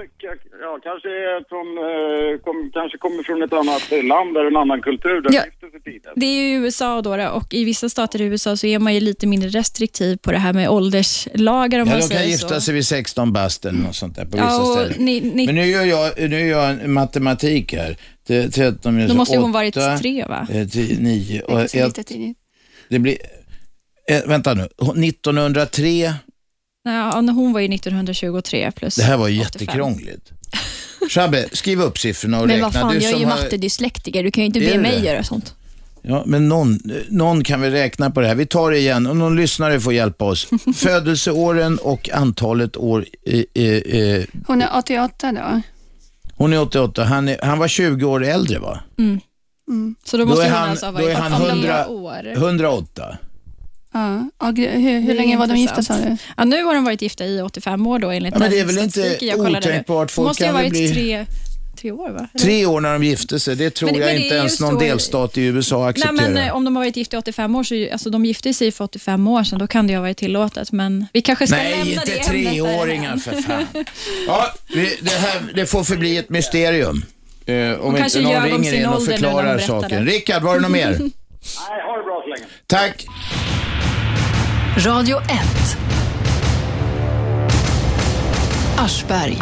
Ja, kanske, från, eh, kom, kanske kommer från ett annat land, eller en annan kultur där Ja. ja. det är ju USA då, då och i vissa stater i USA så är man ju lite mindre restriktiv på det här med ålderslagar om Ja, man de kan säger gifta så. sig vid 16 bast eller något sånt där på Ja, vissa och ställen. ni- ni- Men nu gör jag, nu gör jag matematik här. Det- 13 minus Då måste ju hon åtta, varit tre, va? eh, tio, nio och Inte så lite ett, tidigt. Det blir, eh, vänta nu, 1903, Ja, när hon var ju 1923 plus det här var 85. jättekrångligt. Shabbe, skriv upp siffrorna och Men räkna. vad fan, du jag är ju har- mattedyslektiker. Du kan ju inte Är be mig det? göra sånt. Ja, men någon, någon kan väl räkna på det här. Vi tar det igen och någon lyssnare får hjälpa oss. Födelseåren och antalet år. Eh, eh, eh, Hon är 88 då. hon är 88, han, är, han var 20 år äldre va? Mm. Mm. Så då Då måste är hon han- alltså ha då varit är han 84 100 år. 108. Ja. Hur hur länge var de gifta sa du? Ja, nu har de varit gifta i 85 år då enligt Ja, men det är väl inte statistiken jag kollade. otänkbart. Det Folk måste ju ha varit bli- tre, tre år va? Eller? Tre år när de gifte sig, det tror Men- jag men det inte är ens någon så- delstat i USA Nej, accepterar. men eh, om de har varit gifta i 85 år, så alltså, de gifte sig för 85 år sedan, då kan det ju ha varit tillåtet. Men vi kanske ska Nej, lämna inte det ämnet treåringar därhän. för fan. Ja, det, här, det får förbli ett mysterium. Eh, om kanske inte någon ringer in och förklarar saken. Rickard, var det något mer? Nej, ha det bra så länge. Tack. Radio 1. Aschberg.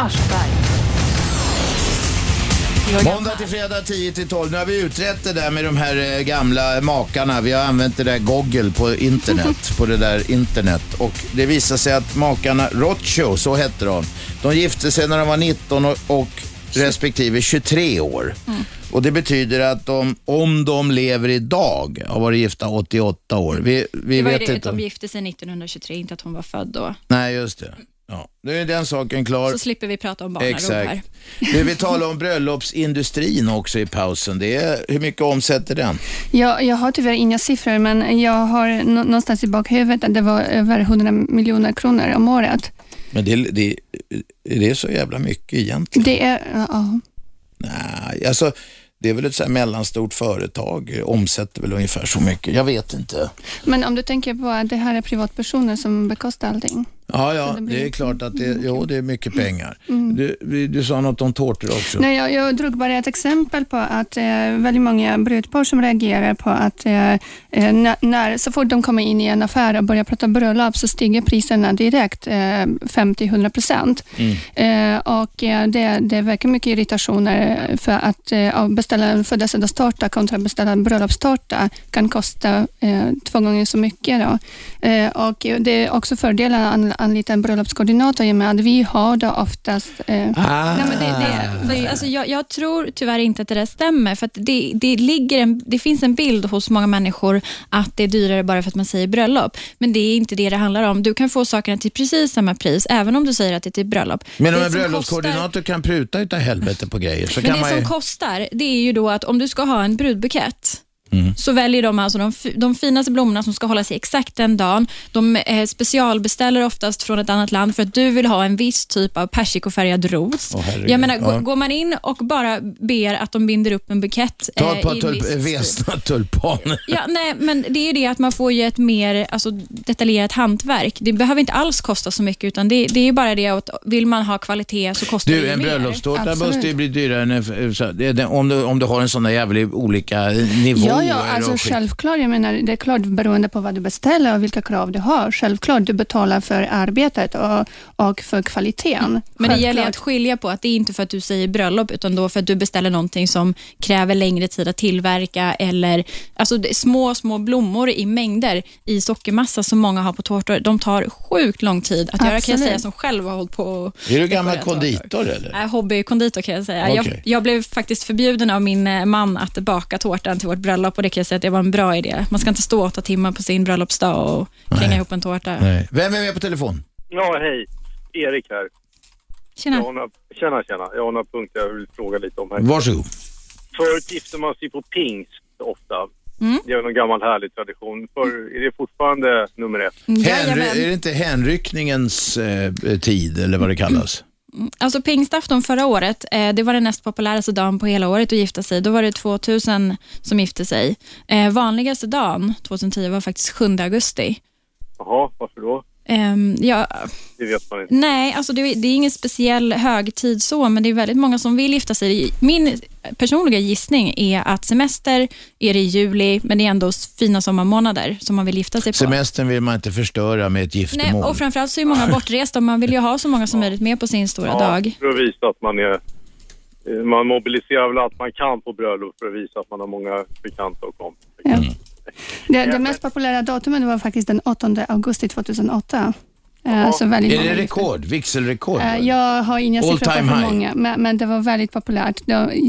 Måndag till fredag 10 till 12. Nu har vi utrett det där med de här eh, gamla makarna. Vi har använt det där Google på internet, på det där internet. Och det visar sig att makarna Rothschild, så hette de, de gifte sig när de var 19 och, och respektive 23 år. Och det betyder att de, om de lever idag, har varit gifta 88 år. Vi, vi det var ju vet det inte. de gifte sig 1923, inte att hon var född då. Nej, just det. Ja, nu är den saken klar. Så slipper vi prata om. Exakt. Du, vi talar om bröllopsindustrin också i pausen. Det är, hur mycket omsätter den? Jag, jag har tyvärr inga siffror, men jag har nå- någonstans i bakhuvudet att det var över 100 miljoner kronor om året. Men det, det, är det så jävla mycket egentligen? Det är, ja. Nej, alltså, det är väl ett så här mellanstort företag, omsätter väl ungefär så mycket. Jag vet inte. Men om du tänker på att det här är privatpersoner som bekostar allting. Ja, ja, det är klart att det, jo, det är mycket pengar. Mm. Du, vi- du sa något om tårtor också. Nej, jag, jag drog bara ett exempel på att eh, väldigt många brudpar som reagerar på att eh, eh, när, när, så fort de kommer in i en affär och börjar prata bröllop så stiger priserna direkt eh, 50-100 procent. Eh, och eh, det, det väcker mycket irritationer för att eh, beställa en födelsedagstårta kontra beställa en bröllopstårta kan kosta två gånger så mycket. Då. Och det är också fördelar att an- anlita en bröllopskoordinator i och med att vi har då oftast... Eh, Ah. Nej, men det, det, det, alltså jag, jag tror tyvärr inte att det där stämmer. För att det, det, ligger en, det finns en bild hos många människor att det är dyrare bara för att man säger bröllop. Men det är inte det det handlar om. Du kan få sakerna till precis samma pris, även om du säger att det är till bröllop. Men om Det en som bröllopskoordinator kan pruta utav helvete på grejer så Men kan det man som ju... kostar, det är ju då att om du ska ha en brudbukett, Mm. så väljer de alltså de, de finaste blommorna som ska hållas i exakt den dagen. De eh, specialbeställer oftast från ett annat land för att du vill ha en viss typ av persikofärgad ros. Herregud. Jag menar, Ja. gå- går man in och bara ber att de binder upp en bukett Ta eh, ett par en tulp- stil. vesna tulpaner. Ja, nej, men det är det att man får ju ett mer alltså, detaljerat hantverk. Det behöver inte alls kosta så mycket, utan det, det är ju bara det att vill man ha kvalitet så kostar det Du, ju en mer. bröllopstårta Absolut. måste ju bli dyrare än en, det, den- om, du, om du har en sån där jävla olika nivåer. Ja, ja alltså och skit. självklart. Jag menar, det är klart beroende på vad du beställer och vilka krav du har. Självklart, du betalar för arbetet och, och för kvaliteten. Men det gäller att skilja på att det är inte för att du säger bröllop, utan då för att du beställer någonting som kräver längre tid att tillverka, eller alltså det är små, små blommor i mängder i sockermassa som många har på tårtor. De tar sjukt lång tid att göra, kan jag Absolut. säga, som själv har hållit på Är du gammal konditor eller? Hobbykonditor kan jag säga. Jag, Okej. jag blev faktiskt förbjuden av min eh, man att baka tårtan till vårt bröllop och det kan jag säga att det var en bra idé. Man ska inte stå åtta timmar på sin bröllopsdag och kränga ihop en tårta. Nej. Vem är med på telefon? Ja, hej. Erik här. Tjena. Jag har några, tjena, tjena. Jag har några punkter jag vill fråga lite om här. Varsågod. Förut gifte man sig på pingst ofta. Mm. Det är någon gammal härlig tradition. För, är det fortfarande nummer ett? Henry, är det inte hänryckningens eh, tid eller vad det kallas? Alltså pingstafton förra året, eh, det var den näst populäraste dagen på hela året att gifta sig. Då var det 2000 som gifte sig. Eh, vanligaste dagen 2010 var faktiskt 7 augusti. Jaha, varför då? Ehm, ja, Det vet man inte. nej, alltså det, det är ingen speciell högtid så, men det är väldigt många som vill gifta sig. Min personliga gissning är att semester är det i juli, men det är ändå fina sommarmånader som man vill gifta sig på. Semestern vill man inte förstöra med ett Nej, giftermål. och framförallt så är många bortresta och man vill ju ha så många som möjligt med på sin stora dag. för att visa att man är... eh, Man mobiliserar väl allt man kan på bröllop för att visa att man har många bekanta och kompisar. Det, det mest populära datumet var faktiskt den 8 augusti 2008. Eh, så väldigt Är det rekord? Vigselrekord? Eh, Jag har inga All siffror på time hur high. många, men, men det var väldigt populärt.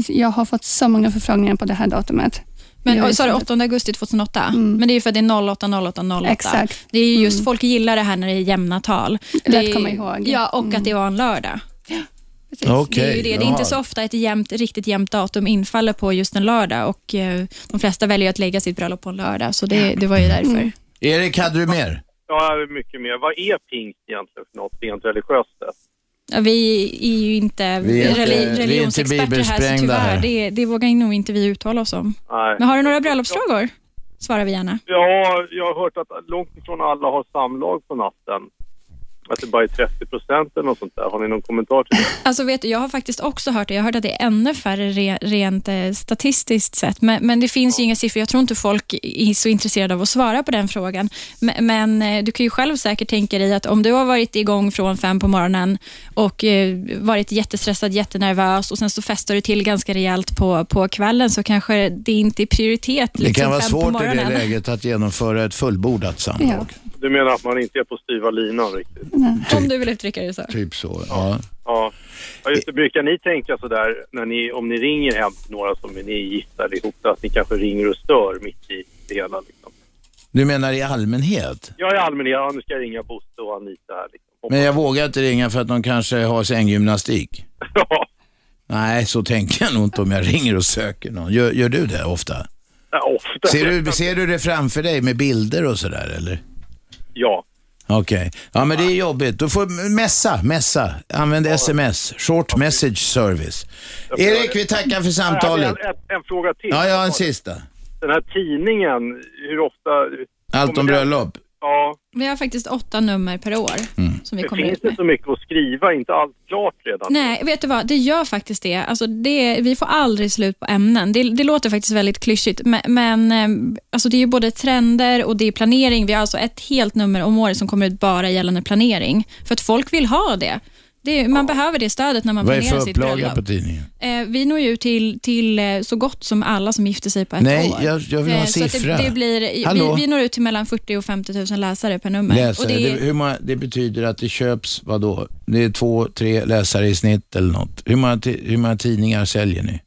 Jag har fått så många förfrågningar på det här datumet. Men sa du så- 8 augusti 2008? Men det är ju för att det är 08, 08, 08. Exakt. Det är ju just, folk gillar det här när det är jämna tal. Det Lätt är- komma ihåg. Ja, och att det var en lördag. Okej, det är ju det. Det är inte så ofta ett jämnt, riktigt jämnt datum infaller på just en lördag och eh, de flesta väljer att lägga sitt bröllop på en lördag, så det, det var ju därför. Erik, hade du mer? Ja, mycket mer. Vad är pingst egentligen för något rent religiöst sett? Ja, vi är ju inte, Vi är inte- reli- vi är inte religionsexperter här, så tyvärr, här. det, det vågar nog inte vi uttala oss om. Nej. Men har du några bröllopsfrågor? Svarar vi gärna. Ja, jag har hört att långt ifrån alla har samlag på natten. Att det bara är 30 procent eller något sånt där. Har ni någon kommentar till det? Alltså vet du, jag har faktiskt också hört det. Jag har hört att det är ännu färre re, rent eh, statistiskt sett. Men, men det finns ju inga siffror. Jag tror inte folk är så intresserade av att svara på den frågan. Men, men eh, du kan ju själv säkert tänka dig att om du har varit igång från fem på morgonen och eh, varit jättestressad, jättenervös och sen så festar du till ganska rejält på, på kvällen så kanske det inte är prioritet Det liksom, kan vara fem på svårt i det läget att genomföra ett fullbordat samlag. Du menar att man inte är på styva linan riktigt? Om du vill uttrycka det så. Typ så, ja. Ja. ja just det. Brukar ni tänka sådär när ni, om ni ringer hem till några som ni är gifta ihop, att ni kanske ringer och stör mitt i det hela? Liksom? Du menar i allmänhet? Jag är allmänhet, ja, nu ska jag ringa Bosse och Anita här. Liksom. Men jag vågar inte ringa för att de kanske har sänggymnastik. Nej, så tänker jag nog inte om jag ringer och söker någon. Gör, gör du det ofta? Ja, ofta. Ser du, ser du det framför dig med bilder och sådär eller? Ja. Okej. Ja, men det är jobbigt. Du får messa, messa. Använd sms, short message service. Erik, vi tackar för samtalet. En, en, en fråga till. Ja, har en sista. Den här tidningen, hur ofta... Allt om bröllop. Ja, Vi har faktiskt åtta nummer per år som vi det kommer finns ut med. inte så mycket att skriva, inte allt klart redan. Nej, vet du vad? Det gör faktiskt det. Alltså det vi får aldrig slut på ämnen. Det, det låter faktiskt väldigt klyschigt, men, men eh, alltså det är ju både trender och det är planering. Vi har alltså ett helt nummer om året som kommer ut bara gällande planering, för att folk vill ha det. Det är, man behöver det stödet när man Vad är planerar för sitt upplaga bröllop. på tidningen? Eh, vi når ju ut till, till eh, så gott som alla som gifter sig på ett Nej, år. jag- jag vill ha en Eh, siffra. det, det blir, Hallå? vi, vi når ut till mellan 40 och 50 000 läsare per nummer. Läsare, det, det, hur många, det betyder att det köps, vad då? Det är två, tre läsare i snitt eller något. Hur många, hur många tidningar säljer ni?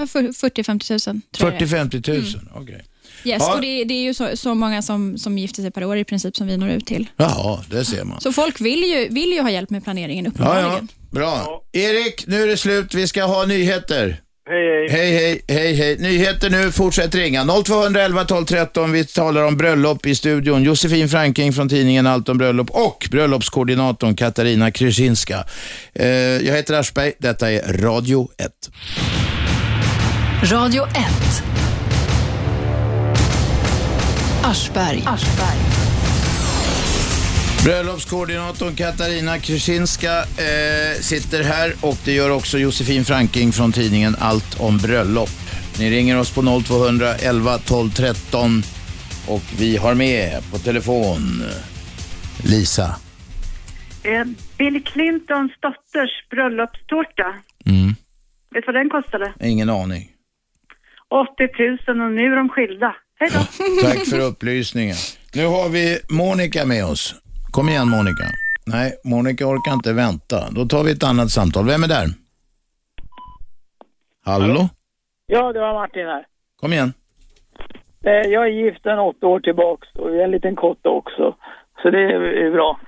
Ja, för- 40-50 000 tror jag det är. 40-50 000, okej. Yes, Ja. och det, det är ju så, så många som, som gifter sig per år i princip som vi når ut till. Jaha, det ser man. Så folk vill ju, vill ju ha hjälp med planeringen Ja, uppenbarligen. ja, bra. Erik, nu är det slut. Vi ska ha nyheter. Hej, hej. Hej, hej, hej. Nyheter nu. Fortsätt ringa. 0211 12 13. Vi talar om bröllop i studion. Josefin Franking från tidningen Allt om bröllop och bröllopskoordinatorn Katarina Krysinska. Eh, jag heter Aschberg. Detta är Radio 1. Radio 1. Aschberg. Bröllopskoordinatorn Katarina Krysinska eh, sitter här och det gör också Josefin Franking från tidningen Allt om bröllop. Ni ringer oss på 0211 12 13 och vi har med på telefon Lisa. Eh, Bill Clintons dotters bröllopstårta. Mm. Vet du vad den kostade? Ingen aning. 80 000 och nu är de skilda. Hej då! Tack för upplysningen. Nu har vi Monica med oss. Kom igen Monica. Nej, Monica orkar inte vänta. Då tar vi ett annat samtal. Vem är där? Hallå? Ja, det var Martin här. Kom igen. Eh, Jag är gift sedan åtta år tillbaks och vi är en liten kotte också. Så det är är bra.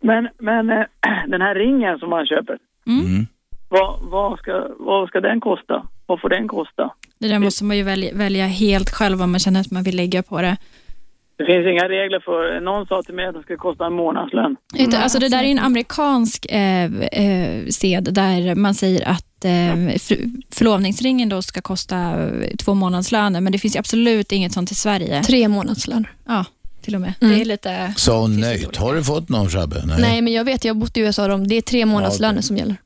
Men, men eh, den här ringen som man köper, Mm. vad, vad, ska, vad ska den kosta? Vad får den kosta? Det där måste man ju välja, välja helt själv om man känner att man vill lägga på det. Det finns inga regler för, någon sa till mig att det ska kosta en månadslön. Utan, alltså det där är en amerikansk eh, eh, sed där man säger att eh, för, förlovningsringen då ska kosta eh, två månadslöner, men det finns ju absolut inget sånt i Sverige. Tre månadslöner. Ja, till och med. Mm. Det är lite... Så nöjt. Har du fått någon Shabbe? Nej. men jag vet, jag har bott i USA, de- det är tre månadslöner som gäller.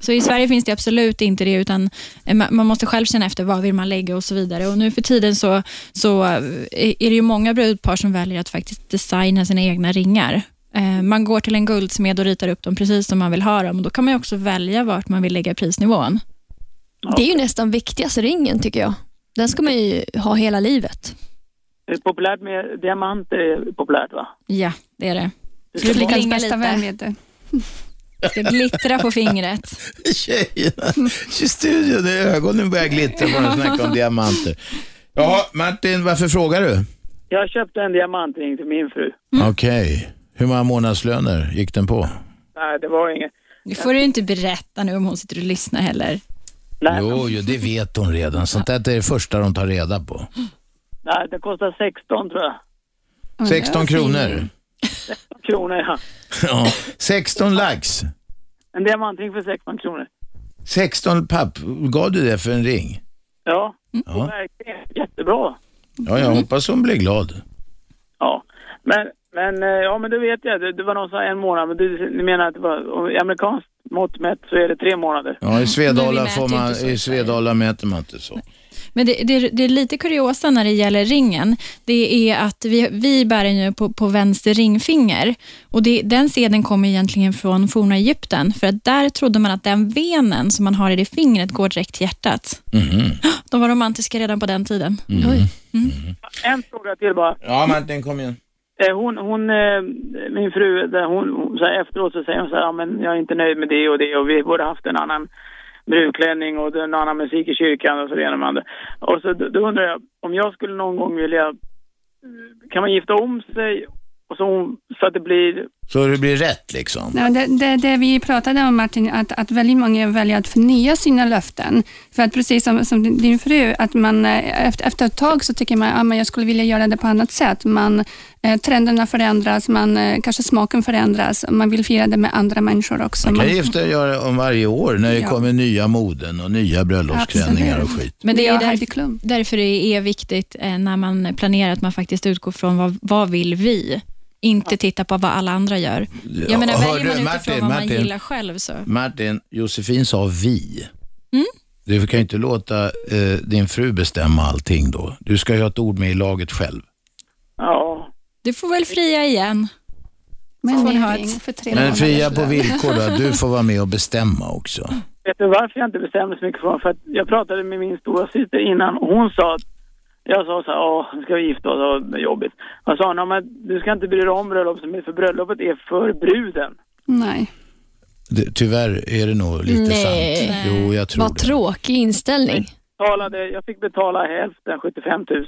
Så i Sverige finns det absolut inte det, utan eh, ma- man måste själv känna efter vad vill man lägga och så vidare. Och nu för tiden så, så eh, är det ju många brudpar som väljer att faktiskt designa sina egna ringar. Eh, Man går till en guldsmed och ritar upp dem precis som man vill ha dem. Och då kan man ju också välja vart man vill lägga prisnivån. Det är ju nästan viktigaste ringen tycker jag. Den ska man ju ha hela livet. Det är populärt med diamanter, är populärt va? Ja, det är det. Det blinka Lyckans bästa vän vet du. Ska glittra på fingret. Tjejerna i studion, ögonen börjar glittra när de snackar om diamanter. Ja, Martin, varför frågar du? Jag köpte en diamantring till min fru. Okej. Hur många månadslöner gick den på? Nej, det var inget. Det får du inte berätta nu om hon sitter och lyssnar heller. Jo, jo, det vet hon redan. Sånt där är det första de tar reda på. Nej, det kostar 16 tror jag. 16 kronor. Kronor ja. Ja. 16 lax. En diamantring för 16 kronor. 16 papp. Gav du det för en ring? Ja, Ja. verkligen. Jättebra. Ja, jag hoppas hon blir glad. Ja, men, Men eh, ja, men det vet jag. Det, det var någon som sa en månad, men du, ni menar att det var, amerikanskt mått mätt så är det tre månader? Ja, i Svedala, får man, i Svedala mäter man inte så. Men det, det, det är lite kuriosa när det gäller ringen. Det är att vi, vi bär den ju på, på vänster ringfinger. Och det, den seden kommer egentligen från forna Egypten. För att där trodde man att den venen som man har i det fingret går direkt till hjärtat. Mhm. De var romantiska redan på den tiden. Oj. En fråga till bara. Ja, Martin, kom igen. Eh, Hon, hon eh, min fru, där hon, hon, så här, efteråt så säger hon så här, ja, men jag är inte nöjd med det och det och vi borde haft en annan brudklänning och en annan musik i kyrkan och så det ena med det andra. Och så då, då undrar jag, om jag skulle någon gång vilja, kan man gifta om sig och så, så att det blir, så det blir rätt liksom. Ja, det, det, det vi pratade om Martin, att, att väldigt många väljer att förnya sina löften. För att precis som, som din- fru, att man eh, efter, efter ett tag så tycker man att men jag skulle vilja göra det på annat sätt. Man, eh, trenderna förändras, man, eh, kanske smaken förändras, man vill fira det med andra människor också. Man kan Man- gifta göra om varje år när det Ja. kommer nya moden och nya bröllopsklänningar och skit. Men det Ja, är därför, därför det är viktigt eh, när man planerar att man faktiskt utgår från vad, vad vill vi? Inte titta på vad alla andra gör. Jag menar, väljer man du, utifrån Martin, vad man Martin? gillar själv så... Martin, Josefin sa vi. Mm. Du kan ju inte låta eh, din fru bestämma allting då. Du ska ju ha ett ord med i laget själv. ja. Du får väl fria igen. Men får ha ett... för tre Men fria på villkor då, du får vara med och bestämma också. Vet du varför jag inte bestämde så mycket för? För att jag pratade med min stora syster innan och hon sa att jag sa så här, åh, nu ska vi gifta oss, det är jobbigt. Och sa "Ja, men du ska inte bry dig om bröllopet, för bröllopet är för bruden. Nej. Det, tyvärr är det nog lite Nej. sant. Jo, jag tror Vad det. tråkig inställning. Betalade, jag fick betala hälften, 75 000.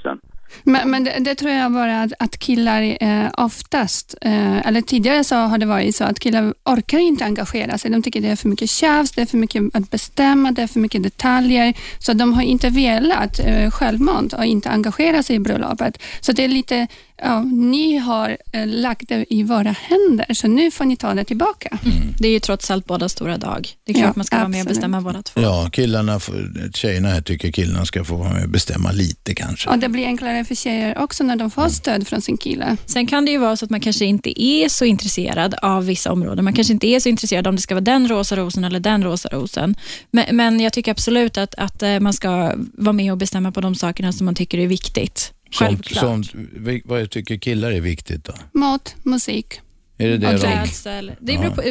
Men, men det, det tror jag bara att, att killar eh, oftast, eh, eller tidigare så har det varit så att killar orkar inte engagera sig. De tycker det är för mycket tjafs, det är för mycket att bestämma, det är för mycket detaljer. Så de har inte velat eh, självmant och inte engagera sig i bröllopet. Så det är lite, ja, ni har eh, lagt det i våra händer, så nu får ni ta det tillbaka. Det är ju trots allt båda stora dag. Det är klart Ja, man ska vara med och absolut. bestämma båda två. Ja, killarna, får, tjejerna här tycker killarna ska få vara med och bestämma lite kanske. Och det blir enklare för tjejer också när de får stöd från sin kille. Sen kan det ju vara så att man kanske inte är så intresserad av vissa områden. Man kanske inte är så intresserad om det ska vara den rosa rosen eller den rosa rosen. Men, men jag tycker absolut att, att eh, man ska vara med och bestämma på de sakerna som man tycker är viktigt. Sånt, Självklart. sånt, vi- vad tycker killar är viktigt då? Mat, musik. Är det det Och klädsel. Det beror, på,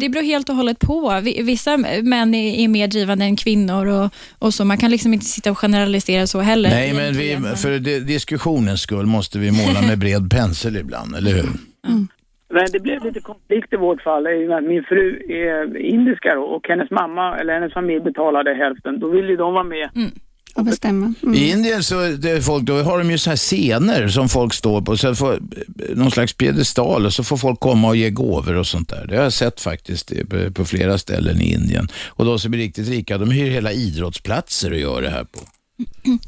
det beror helt och hållet på. Vi- Vissa män är, mer drivande än kvinnor och, och så. Man kan liksom inte sitta och generalisera så heller. Nej, men vi, för di- diskussionens skull måste vi måla med bred pensel ibland, eller hur? Men det blev lite konflikt i vårt fall min fru är indiska då, och hennes mamma eller hennes familj betalade hälften. Då ville ju de vara med. Och bestämma. Mm. I Indien så det är folk, då har de ju så här scener som folk står på, så får, någon slags piedestal och så får folk komma och ge gåvor och sånt där. Det har jag sett faktiskt på- på flera ställen i Indien. Och de som är riktigt rika, de hyr hela idrottsplatser och gör det här på.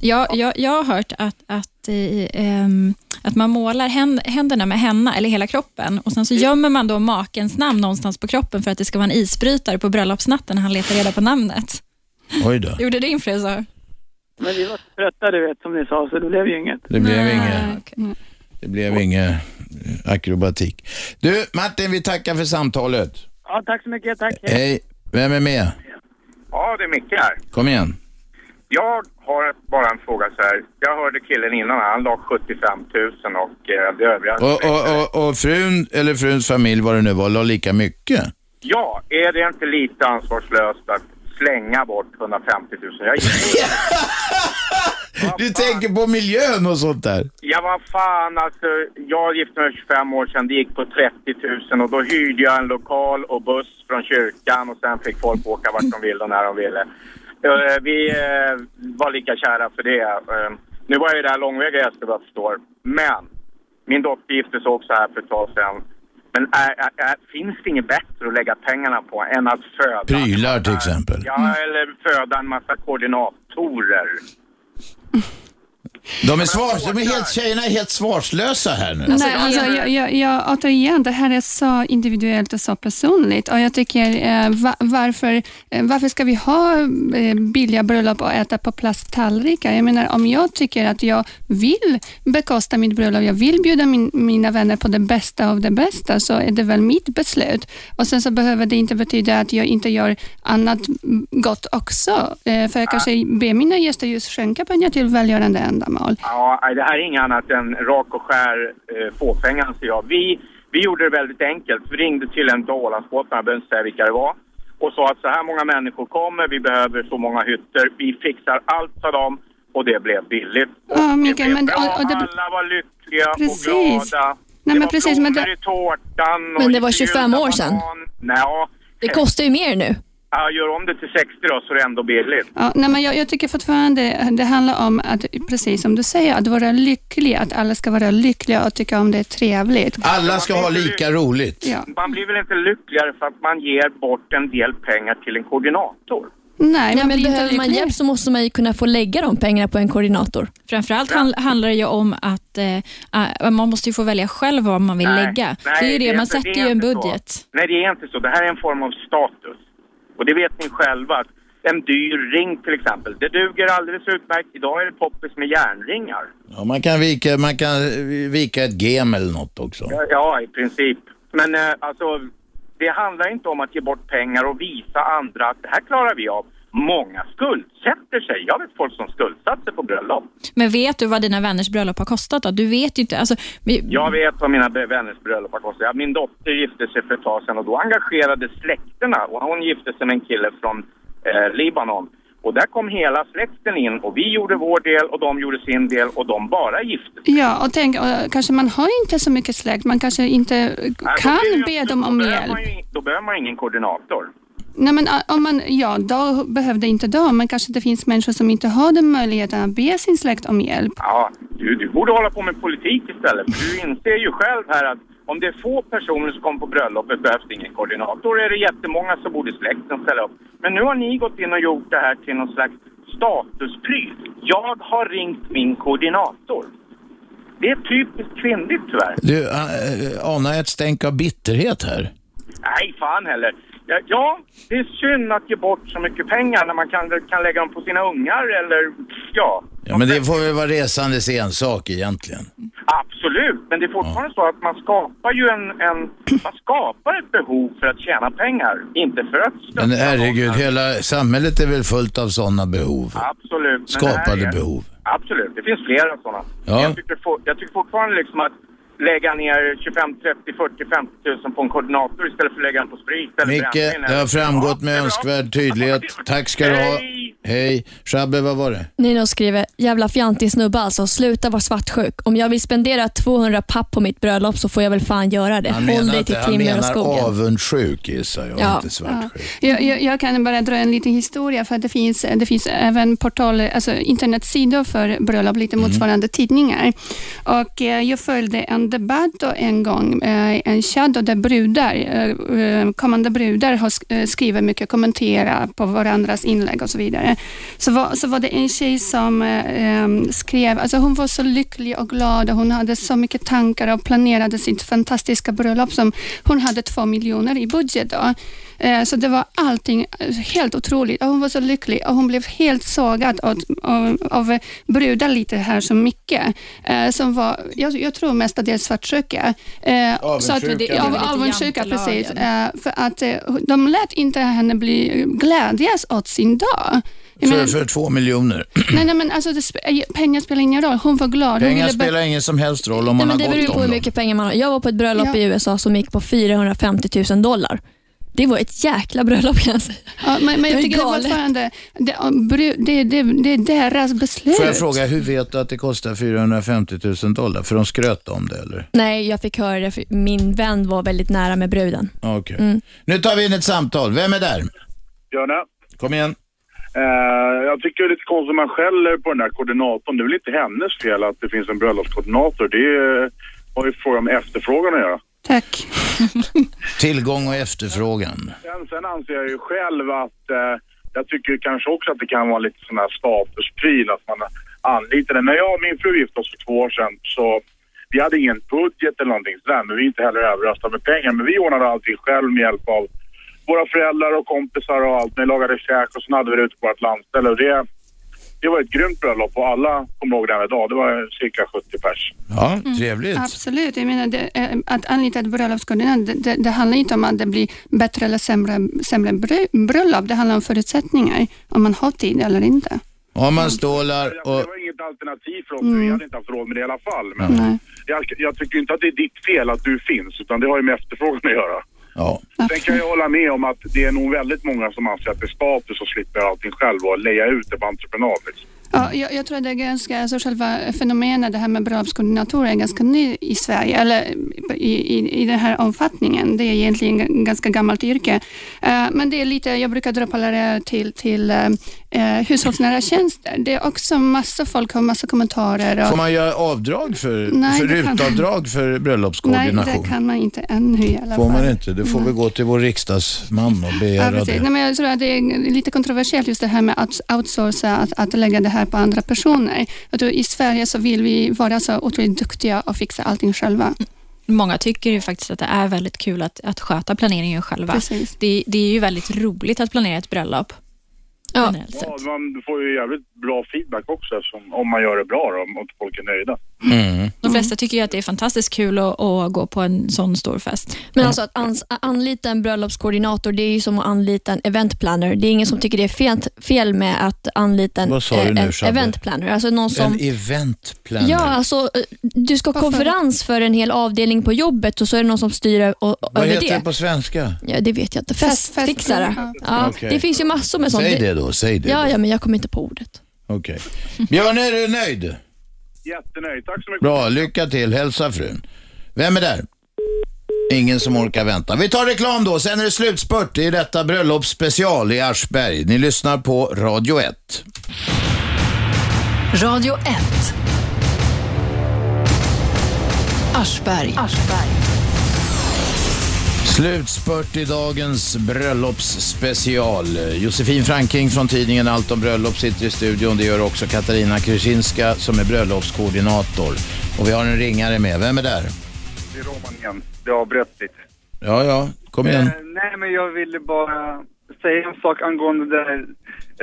Jag, jag, jag har hört att, att, eh, ehm, att man målar hän, händerna med henna, eller hela kroppen, och sen så gömmer man då makens namn någonstans på kroppen för att det ska vara en isbrytare på bröllopsnatten när han letar reda på namnet. Oj då. Gjorde din fru så? Men vi var trötta du vet som ni sa så det blev ju inget. Det blev inget. okej. Det blev ingen akrobatik. Du, Martin, vi tackar för samtalet. Ja, tack så mycket. Tack. Hej. Vem är med? Ja, det är Micke här. Kom igen. Jag har bara en fråga så här. Jag hörde killen innan, han la 75 000 och eh, det övriga. Och, och, och, och frun, eller fruns familj, vad det nu var, la lika mycket? Ja, är det inte lite ansvarslöst att slänga bort 150 000? Jag gillar Du tänker på miljön och sånt där? Ja, vad fan alltså. Jag gifte mig 25 år sedan. Det gick på 30 000 och då hyrde jag en lokal och buss från kyrkan och sen fick folk åka vart de ville och när de ville. Eh, Vi eh, var lika kära för det. Eh, Nu var ju det här långväga gäster vad jag förstår. Men min dotter gifte sig också här för ett tag sedan. Men är, är, finns det inget bättre att lägga pengarna på än att föda? Prylar till exempel. Ja, eller föda en massa koordinatorer. De är, svar, de är helt, tjejerna är helt svarslösa här nu. Nej, alltså, jag, jag, jag, återigen, det här är så individuellt och så personligt. Och jag tycker, eh, va, varför, eh, varför ska vi ha eh, billiga bröllop och äta på plasttallrikar? Jag menar, om jag tycker att jag vill bekosta mitt bröllop, jag vill bjuda min, mina vänner på det bästa av det bästa, så är det väl mitt beslut. Och Sen så behöver det inte betyda att jag inte gör annat gott också. Eh, för jag kanske ber mina gäster just skänka pengar till välgörande ändamål. Ja, nej, det här är inget annat än rak och skär eh, fåfänga anser jag. Vi, vi gjorde det väldigt enkelt. Vi ringde till en av Ålandsbåtarna, jag behöver inte säga vilka det var, och sa att så här många människor kommer, vi behöver så många hytter, vi fixar allt sa de och det blev billigt. Ja, Mikael, det blev men bra, och- och det- alla var lyckliga Precis. och glada. Nej, det men var precis, men blommor det- i tårtan. och Men det var lite 25 år sedan. Nej, Det kostar ju mer nu. Ja, gör om det till 60 då så är det ändå billigt. Ja, nej, men jag, jag tycker fortfarande det handlar om att, precis som du säger, att vara lycklig, att alla ska vara lyckliga och tycka om det är trevligt. Alla ska ha lika roligt. Ja. Man blir väl inte lyckligare för att man ger bort en del pengar till en koordinator? Nej, ja, men blir inte behöver man hjälp så måste man ju kunna få lägga de pengarna på en koordinator. Framförallt hand, handlar det ju om att eh, äh, man måste ju få välja själv vad man vill Nej, lägga. nej, det är ju det, det man inte- sätter ju en inte så. budget. Nej, det är inte så. Det här är en form av status. Och det vet ni själva. Att en dyr ring till exempel, det duger alldeles utmärkt. Idag är det poppis med järnringar. Ja, man, kan vika, man kan vika ett gem eller något också. Ja, i princip. Men eh, alltså, det handlar inte om att ge bort pengar och visa andra att det här klarar vi av. Många skuldsätter sig. Jag vet folk som skuldsatt sig på bröllop. Men vet du vad dina vänners bröllop har kostat då? Du vet ju inte. Alltså, vi, Jag vet vad mina vänners bröllop har kostat. Min dotter gifte sig för ett tag sedan och då engagerade släkterna. Och hon gifte sig med en kille från eh, Libanon. Och där kom hela släkten in och vi gjorde vår del och de gjorde sin del och de bara gifte sig. Ja, och tänk, och kanske man har inte så mycket släkt, man kanske inte Nej, kan be dem om hjälp. Då behöver man ingen koordinator. Nej, men ah, om man, ja, då behövde inte de, men kanske det finns människor som inte har den möjligheten att be sin släkt om hjälp. Ja, du, du borde hålla på med politik istället. För du inser ju själv här att om det är få personer som kommer på bröllopet behövs det ingen koordinator. Är det jättemånga så borde släkten ställa upp. Men nu har ni gått in och gjort det här till någon slags statuspryl. Jag har ringt min koordinator. Det är typiskt kvinnligt tyvärr. Du, äh, anar jag ett stänk av bitterhet här? Nej, fan heller. Ja, det är synd att ge bort så mycket pengar när man kan, kan lägga dem på sina ungar eller ja. Ja, men det får väl vara resandes ensak egentligen. Absolut, men det är fortfarande så att man skapar ju en, en man skapar ett behov för att tjäna pengar, inte för att stötta Men herregud, någon. hela samhället är väl fullt av sådana behov. Absolut. Skapade är- behov. Absolut, det finns flera sådana. Ja. Jag, tycker, jag tycker fortfarande liksom att lägga ner 25, 30, 40, 50 tusen på en koordinator istället för att lägga den på sprit eller Micke, det har framgått med önskvärd tydlighet. Tack ska du ha. Hej. Shabbe, vad var det? Nino skriver, jävla fjantig snubbe alltså, sluta vara svartsjuk. Om jag vill spendera 200 papp på mitt bröllop så får jag väl fan göra det. Han Håll menar, dig till han Krimmer och menar skogen. avundsjuk gissar jag, Ja. inte svartsjuk. Jag, jag, jag kan bara dra en liten historia, för att det finns, det finns även portaler, alltså internetsidor för bröllop, lite motsvarande tidningar. Och eh, jag följde en debatt en gång, eh, en chatt där brudar, eh, eh, kommande brudar har skrivit mycket, kommenterat på varandras inlägg och så vidare. Så var, så var det en tjej som skrev, alltså hon var så lycklig och glad och hon hade så mycket tankar och planerade sitt fantastiska bröllop som hon hade två miljoner i budget då. Eh, Så det var allting eh, helt otroligt och hon var så lycklig och hon blev helt sågad av, av, av brudar lite här som mycket, eh, som var, jag, jag tror mestadels svartsjuka. Avundsjuka. Avundsjuka, precis. För att de lät inte henne bli glädjas åt sin dag. För, menar- för två miljoner. Nej, nej, men alltså det, pengar spelar ingen roll. Hon var glad. Pengar spelar ingen som helst roll om Nej, man men har det beror på hur mycket pengar man har. Jag var på ett bröllop Ja. i USA som gick på 450 000 dollar. Det var ett jäkla bröllop kan jag säga. Ja, men, men Det är jag tycker det galet. fortfarande, det, det, det, det är deras beslut. Får jag fråga, hur vet du att det kostar 450 000 dollar? För de skröt om det eller? Nej, jag fick höra det för min vän var väldigt nära med bruden. Okej. Mm. Nu tar vi in ett samtal. Vem är där? Björne? Kom igen. Eh, jag tycker det är lite konstigt man skäller på den här koordinatorn. Det är väl inte hennes fel att det finns en bröllopskoordinator. Det är, har ju fråga om efterfrågan att göra. Tack. Tillgång och efterfrågan. Sen, sen anser jag ju själv att eh, jag tycker kanske också att det kan vara lite sån här statuspryl att man, anlitade. När jag och min fru gifte oss för två år sedan så vi hade ingen budget eller någonting sådär, men vi är inte heller överröstade med pengar. Men vi ordnade allting själv med hjälp av våra föräldrar och kompisar och allt. Vi lagade käk och sen hade vi det ute på vårt landställe. Och det, det var ett grymt bröllop och alla kommer ihåg den idag. Det var cirka 70 pers. Ja, trevligt. Absolut. Jag menar, det, eh, att anlita ett bröllopskoordinator, det, det, det handlar inte om att det blir bättre eller sämre, sämre brö- bröllop. Det handlar om förutsättningar, om man har tid eller inte. Har man stålar och... Det var inget alternativ för oss. Mm. Vi hade inte haft råd med det i alla fall. Men jag, jag tycker inte att det är ditt fel att du finns, utan det har ju med efterfrågan att göra. Ja. Sen kan jag hålla med om att det är nog väldigt många som anser att det är status och slipper allting själv och leja ut det på entreprenad. Liksom. Ja, jag, jag tror att det är ganska, alltså själva fenomenet det här med bröllopskoordinatorer är ganska ny i Sverige, eller i, i, i den här omfattningen. Det är egentligen ett ganska gammalt yrke. Eh, men det är lite, jag brukar dra paralleller till, till uh, hushållsnära tjänster. Det är också massa folk har massa kommentarer. Och, Får man göra avdrag för, Nej, för rutavdrag för Nej, bröllopskoordination? det kan man inte ännu i alla Får fall. man inte? Det får vi gå till vår riksdagsman och Ja, begära precis. det. Nej, men jag tror att det är lite kontroversiellt just det här med att outsourca, att, att lägga det här på andra personer. Jag tror I Sverige så vill vi vara så otroligt duktiga och fixa allting själva. Många tycker ju faktiskt att det är väldigt kul att, att sköta planeringen själva. Det, det är ju väldigt roligt att planera ett bröllop. Sett. Ja, man får ju jävligt bra feedback också eftersom, om man gör det bra då, om folk är nöjda. De flesta tycker ju att det är fantastiskt kul att, att gå på en sån stor fest. Men alltså att ans- anlita en bröllopskoordinator, det är ju som att anlita en eventplanner. Det är ingen som tycker det är fel, fel med att anlita en, Vad sa du eh, nu, en Shabbe? eventplanner. Alltså någon som... En eventplanner? Ja, alltså eh, du ska ha konferens för en hel avdelning på jobbet och så är det någon som styr ö- och, Vad över heter det. det på svenska? Ja, det vet jag inte. Festfixare. Ja, Okej. Det finns ju massor med sånt. Säg det då, säg det Ja, då. ja, men jag kommer inte på ordet. Okej. Björn, är du nöjd? Jättenöjd. Tack så mycket. Bra, lycka till. Hälsa frun. Vem är där? Ingen som orkar vänta. Vi tar reklam då, sen är det slutspurt i detta bröllopsspecial i Aschberg. Ni lyssnar på Radio 1. Radio 1. Aschberg. Slutspurt i dagens bröllopsspecial. Josefin Franking från tidningen Allt om bröllop sitter i studion. Det gör också Katarina Krysinska som är bröllopskoordinator. Och vi har en ringare med. Vem är där? Det är Roman igen. Det avbröt lite. Ja, ja, kom igen. Eh, nej, men jag ville bara säga en sak angående det här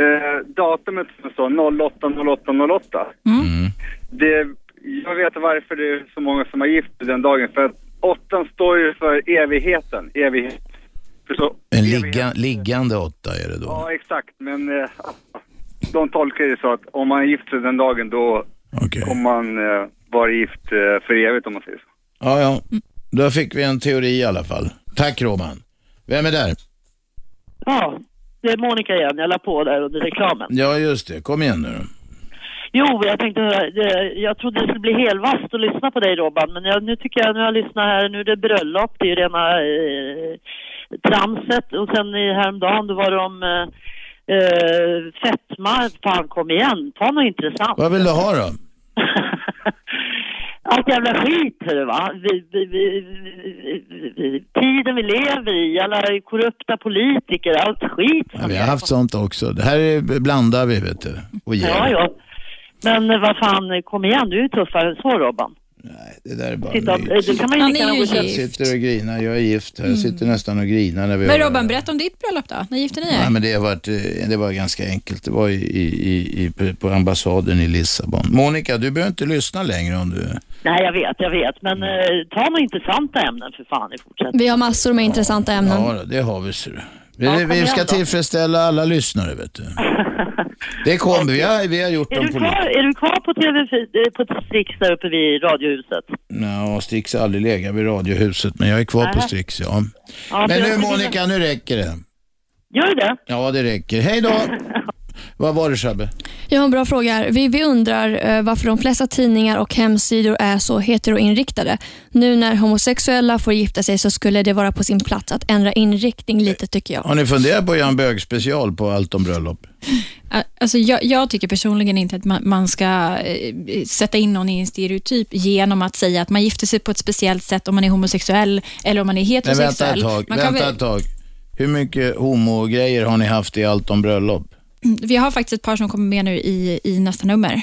eh, datumet som står 080808. Mm. Det, jag vet varför det är så många som har gift den dagen. För att åttan står ju för evigheten. Evighet. En ligga, liggande åtta är det då. ja, exakt. Men eh, de tolkar det så att om man gift sig den dagen då kommer man eh, vara gift eh, för evigt om man säger så. Ja, ja. Då fick vi en teori i alla fall. Tack Roman. Vem är där? Ja, det är Monica igen. Jag la på där under reklamen. Ja, just det. Kom igen nu då. Jo, jag tänkte det- jag trodde det skulle bli helvast att lyssna på dig Robban, men jag, nu tycker jag, nu har jag lyssnat här, nu är det bröllop, det är ju rena eh, tramset och sen i häromdagen då var det om eh, eh, fetma, fan kom igen, ta något intressant. Vad vill du ha då? Allt jävla skit hörru va, vi, vi, vi, tiden vi lever i, alla korrupta politiker, allt skit Ja, vi har haft sånt också. Det här är, blandar vi vet du. Och ger. Ja, ja. Men vad fan, kom igen, du är tuffare än så Robban. Det där är bara Titta, myt. eh, det kan man ju Han är ju Jag köpa. sitter och grinar. Jag är gift. Jag sitter nästan och grinar när vi Men har- Robban, berätta om ditt bröllop då. När gifte ni Nej, er? men det, varit, eh, det var ganska enkelt. Det var i, i, i, på ambassaden i Lissabon. Monica, du behöver inte lyssna längre om du... Nej, jag vet, jag vet. Men eh, ta några intressanta ämnen för fan i fortsättningen. Vi har massor med intressanta ämnen. Ja, det har vi. Ser du. Vi, vi ska tillfredsställa alla lyssnare, vet du. Det kommer vi. Har, vi har gjort Är dem du, på kvar, är du kvar på TV, eh, på Strix där uppe vid Radiohuset? Ja, Strix har aldrig legat vid Radiohuset, men jag är kvar på Nej. Strix, ja. Ja, Men nu Monica, nu räcker det. Gör det? Ja, det räcker. Hej då! Vad var det Shabbe? Jag har en bra fråga här. Vi, vi undrar eh, varför de flesta tidningar och hemsidor är så heteroinriktade. Nu när homosexuella får gifta sig så skulle det vara på sin plats att ändra inriktning lite tycker jag. Har ni funderat på att göra en bögspecial på allt om bröllop? Alltså jag, jag tycker personligen inte att man, man ska eh, sätta in någon i en stereotyp genom att säga att man gifter sig på ett speciellt sätt om man är homosexuell eller om man är Men vänta heterosexuell. ett tag. man kan Vänta väl, ett tag. Hur mycket homogrejer har ni haft i allt om bröllop? Vi har faktiskt ett par som kommer med nu i, i nästa nummer.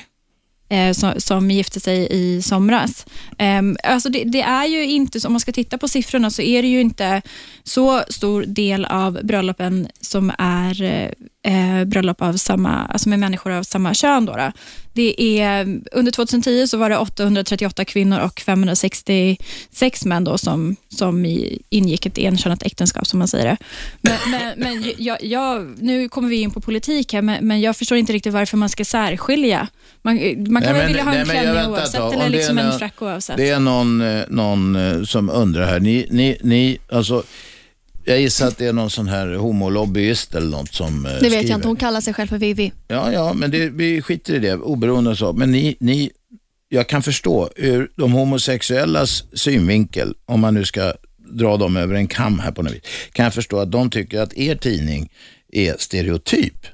eh, som, som gifte sig i somras. Ehm, alltså det, det är ju inte, så- om man ska titta på siffrorna, så är det ju inte så stor del av bröllopen som är eh, eh, bröllop av samma, alltså med människor av samma kön. Då, då. Det är, under 2010 så var det 838 kvinnor och 566 män då som, som i, ingick ett enkönat äktenskap, som man säger det. Men, men, men jag, jag, nu kommer vi in på politik här, men, men jag förstår inte riktigt varför man ska särskilja. Man, man kan väl vilja ha en nej, klänning oavsett, tag. eller liksom en någon- frack oavsett. Det är någon, eh, någon eh, som undrar här. Ni, ni, ni, alltså, jag gissar att det är någon sån här homolobbyist eller något som eh, Det vet skriver. jag inte, hon kallar sig själv för Vivi. Ja, ja, men det, vi skiter i det, oberoende och så. Men ni, ni, jag kan förstå ur de homosexuellas synvinkel, om man nu ska dra dem över en kam här på något vis, kan jag förstå att de tycker att er tidning är stereotyp.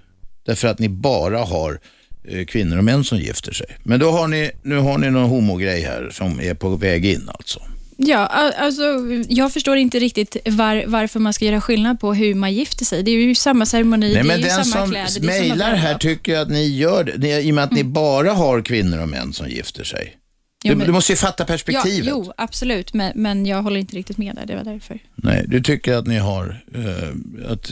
Därför att ni bara har eh, kvinnor och män som gifter sig. Men då har ni, nu har ni någon homogrej här som är på väg in alltså. Ja, alltså, jag förstår inte riktigt var, varför man ska göra skillnad på hur man gifter sig. Det är ju samma ceremoni, Nej, det är ju den samma som kläder. är samma mejlar här tycker att ni gör det, Ni- i och med att ni bara har kvinnor och män som gifter sig. Jo, du, men- du måste ju fatta perspektivet. Ja, jo, absolut, men, men jag håller inte riktigt med där. Det var därför. Nej, du tycker att ni har, eh, att,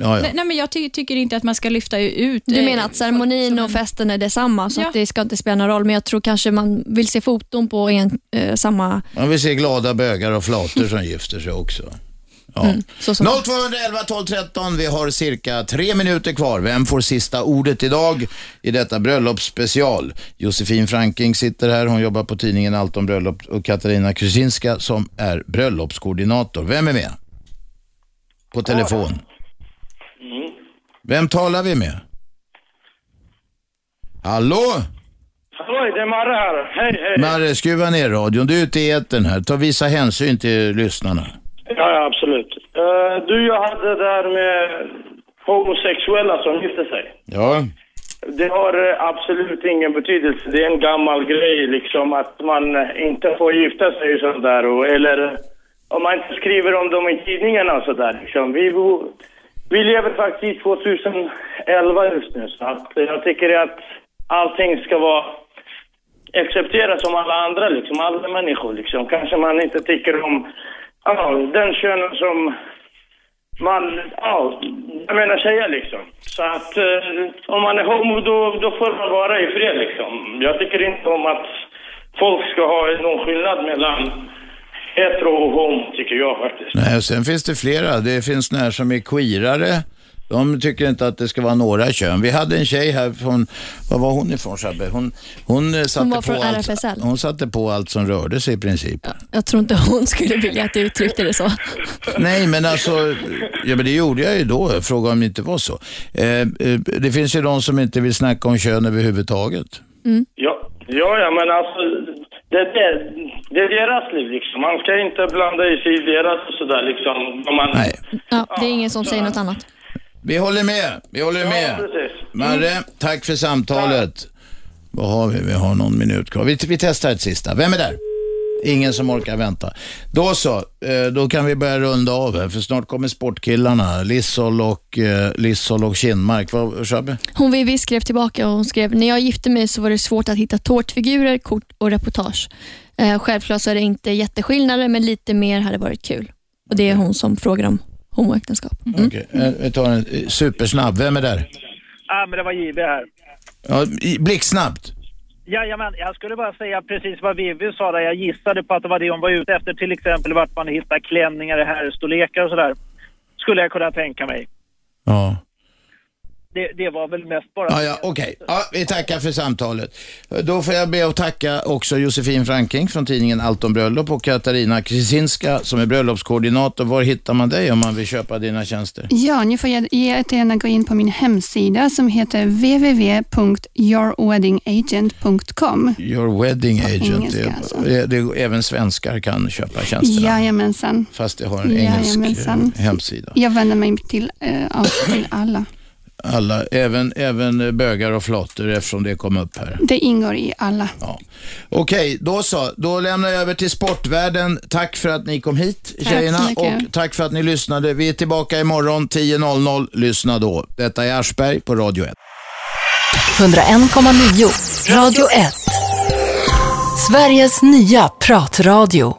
ja, ja. Nej, nej, men jag ty tycker inte att man ska lyfta ut... Du eh, menar att ceremonin och festen är detsamma, så Ja. att det ska inte spela någon roll. Men jag tror kanske man vill se foton på en, eh, samma... Man vill se glada bögar och flator som gifter sig också. Ja. Mm, så som- 0211 12 13. Vi har cirka tre minuter kvar. Vem får sista ordet idag i detta bröllopsspecial? Josefin Franking sitter här. Hon jobbar på tidningen Allt om bröllop och Katarina Krysinska som är bröllopskoordinator. Vem är med? På telefon. Vem talar vi med? Hallå? Halloj, det är Marre här. Hej, hej. Marre, skruva ner radion. Du är ute i etern här. Ta visa hänsyn till lyssnarna. Ja, ja, absolut. Eh, du, jag hade det där med homosexuella som gifter sig. Ja. Det har eh, absolut ingen betydelse. Det är en gammal grej liksom att man eh, inte får gifta sig och sånt där. Och, eller om man inte skriver om dem i tidningarna och sådär. Liksom. Vi, vi lever faktiskt i 2011 just nu. Så att jag tycker att allting ska vara accepteras som alla andra, liksom, alla människor. Liksom. Kanske man inte tycker om ja, den könen som man, ja, jag menar tjejer liksom. Så att eh, om man är homo då, då får man vara i fred liksom. Jag tycker inte om att folk ska ha någon skillnad mellan hetero och homo, tycker jag faktiskt. Nej, sen finns det flera. Det finns några som är queerare. De tycker inte att det ska vara några kön. Vi hade en tjej här från, var var hon ifrån Shabbe? Hon, hon, eh, satte var på från allt, RFSL. hon satte på allt som rörde sig i princip. Jag tror inte hon skulle vilja att du uttryckte det så. Nej, men alltså, ja, men det gjorde jag ju då. Fråga om det inte var så. Eh, eh, det finns ju de som inte vill snacka om kön överhuvudtaget. Ja, ja, ja men alltså det, det, det är deras liv liksom. Man ska inte blanda i sig i deras och sådär liksom. Om man, Nej. Ja, det är ingen som säger något annat. Vi håller med. Vi håller med. precis. Marre, tack för samtalet. Vad har vi? Vi har någon minut kvar. Vi, vi testar ett sista. Vem är där? Ingen som orkar vänta. Då så, eh, då kan vi börja runda av här, för snart kommer sportkillarna. Lissol och, eh, Lissol och Kinmark. Vad, Shabbe? Hon Vivi skrev tillbaka och hon skrev, när jag gifte mig så var det svårt att hitta tårtfigurer, kort och reportage. Eh, självklart så är det inte jätteskillnader, men lite mer hade varit kul. Och Det är hon som frågar om homoäktenskap. Mm. Okej, eh, vi tar en supersnabb. Vem är där? Ja, men det var JB här. Ja, blixtsnabbt. Jajamän, jag skulle bara säga precis vad Vivi sa där. Jag gissade på att det var det hon var ute efter. Till exempel vart man hittar klänningar i herrstorlekar och sådär. Skulle jag kunna tänka mig. Ja. Det, det var väl mest bara... Ja, ja, okej. Ja, vi tackar för samtalet. Då får jag be att tacka också Josefin Franking från tidningen Allt om bröllop och Katarina Krysinska som är bröllopskoordinator. Var hittar man dig om man vill köpa dina tjänster? Ja, ni får jä- jättegärna gå in på min hemsida som heter www.yourweddingagent.com. Your wedding agent. engelska, det, alltså. det, det, även svenskar kan köpa tjänsterna. Jajamensan. Fast det har en engelsk Jajamensan. hemsida. Jag vänder mig till, ja, till alla. Alla, även, även bögar och flator eftersom det kom upp här. Det ingår i alla. Okej, då så. Då lämnar jag över till sportvärlden. Tack för att ni kom hit, Tack tjejerna. så mycket. och tack för att ni lyssnade. Vi är tillbaka imorgon 10.00. Lyssna då. Detta är Aschberg på Radio 1. 101,9. Radio 1. Sveriges nya pratradio.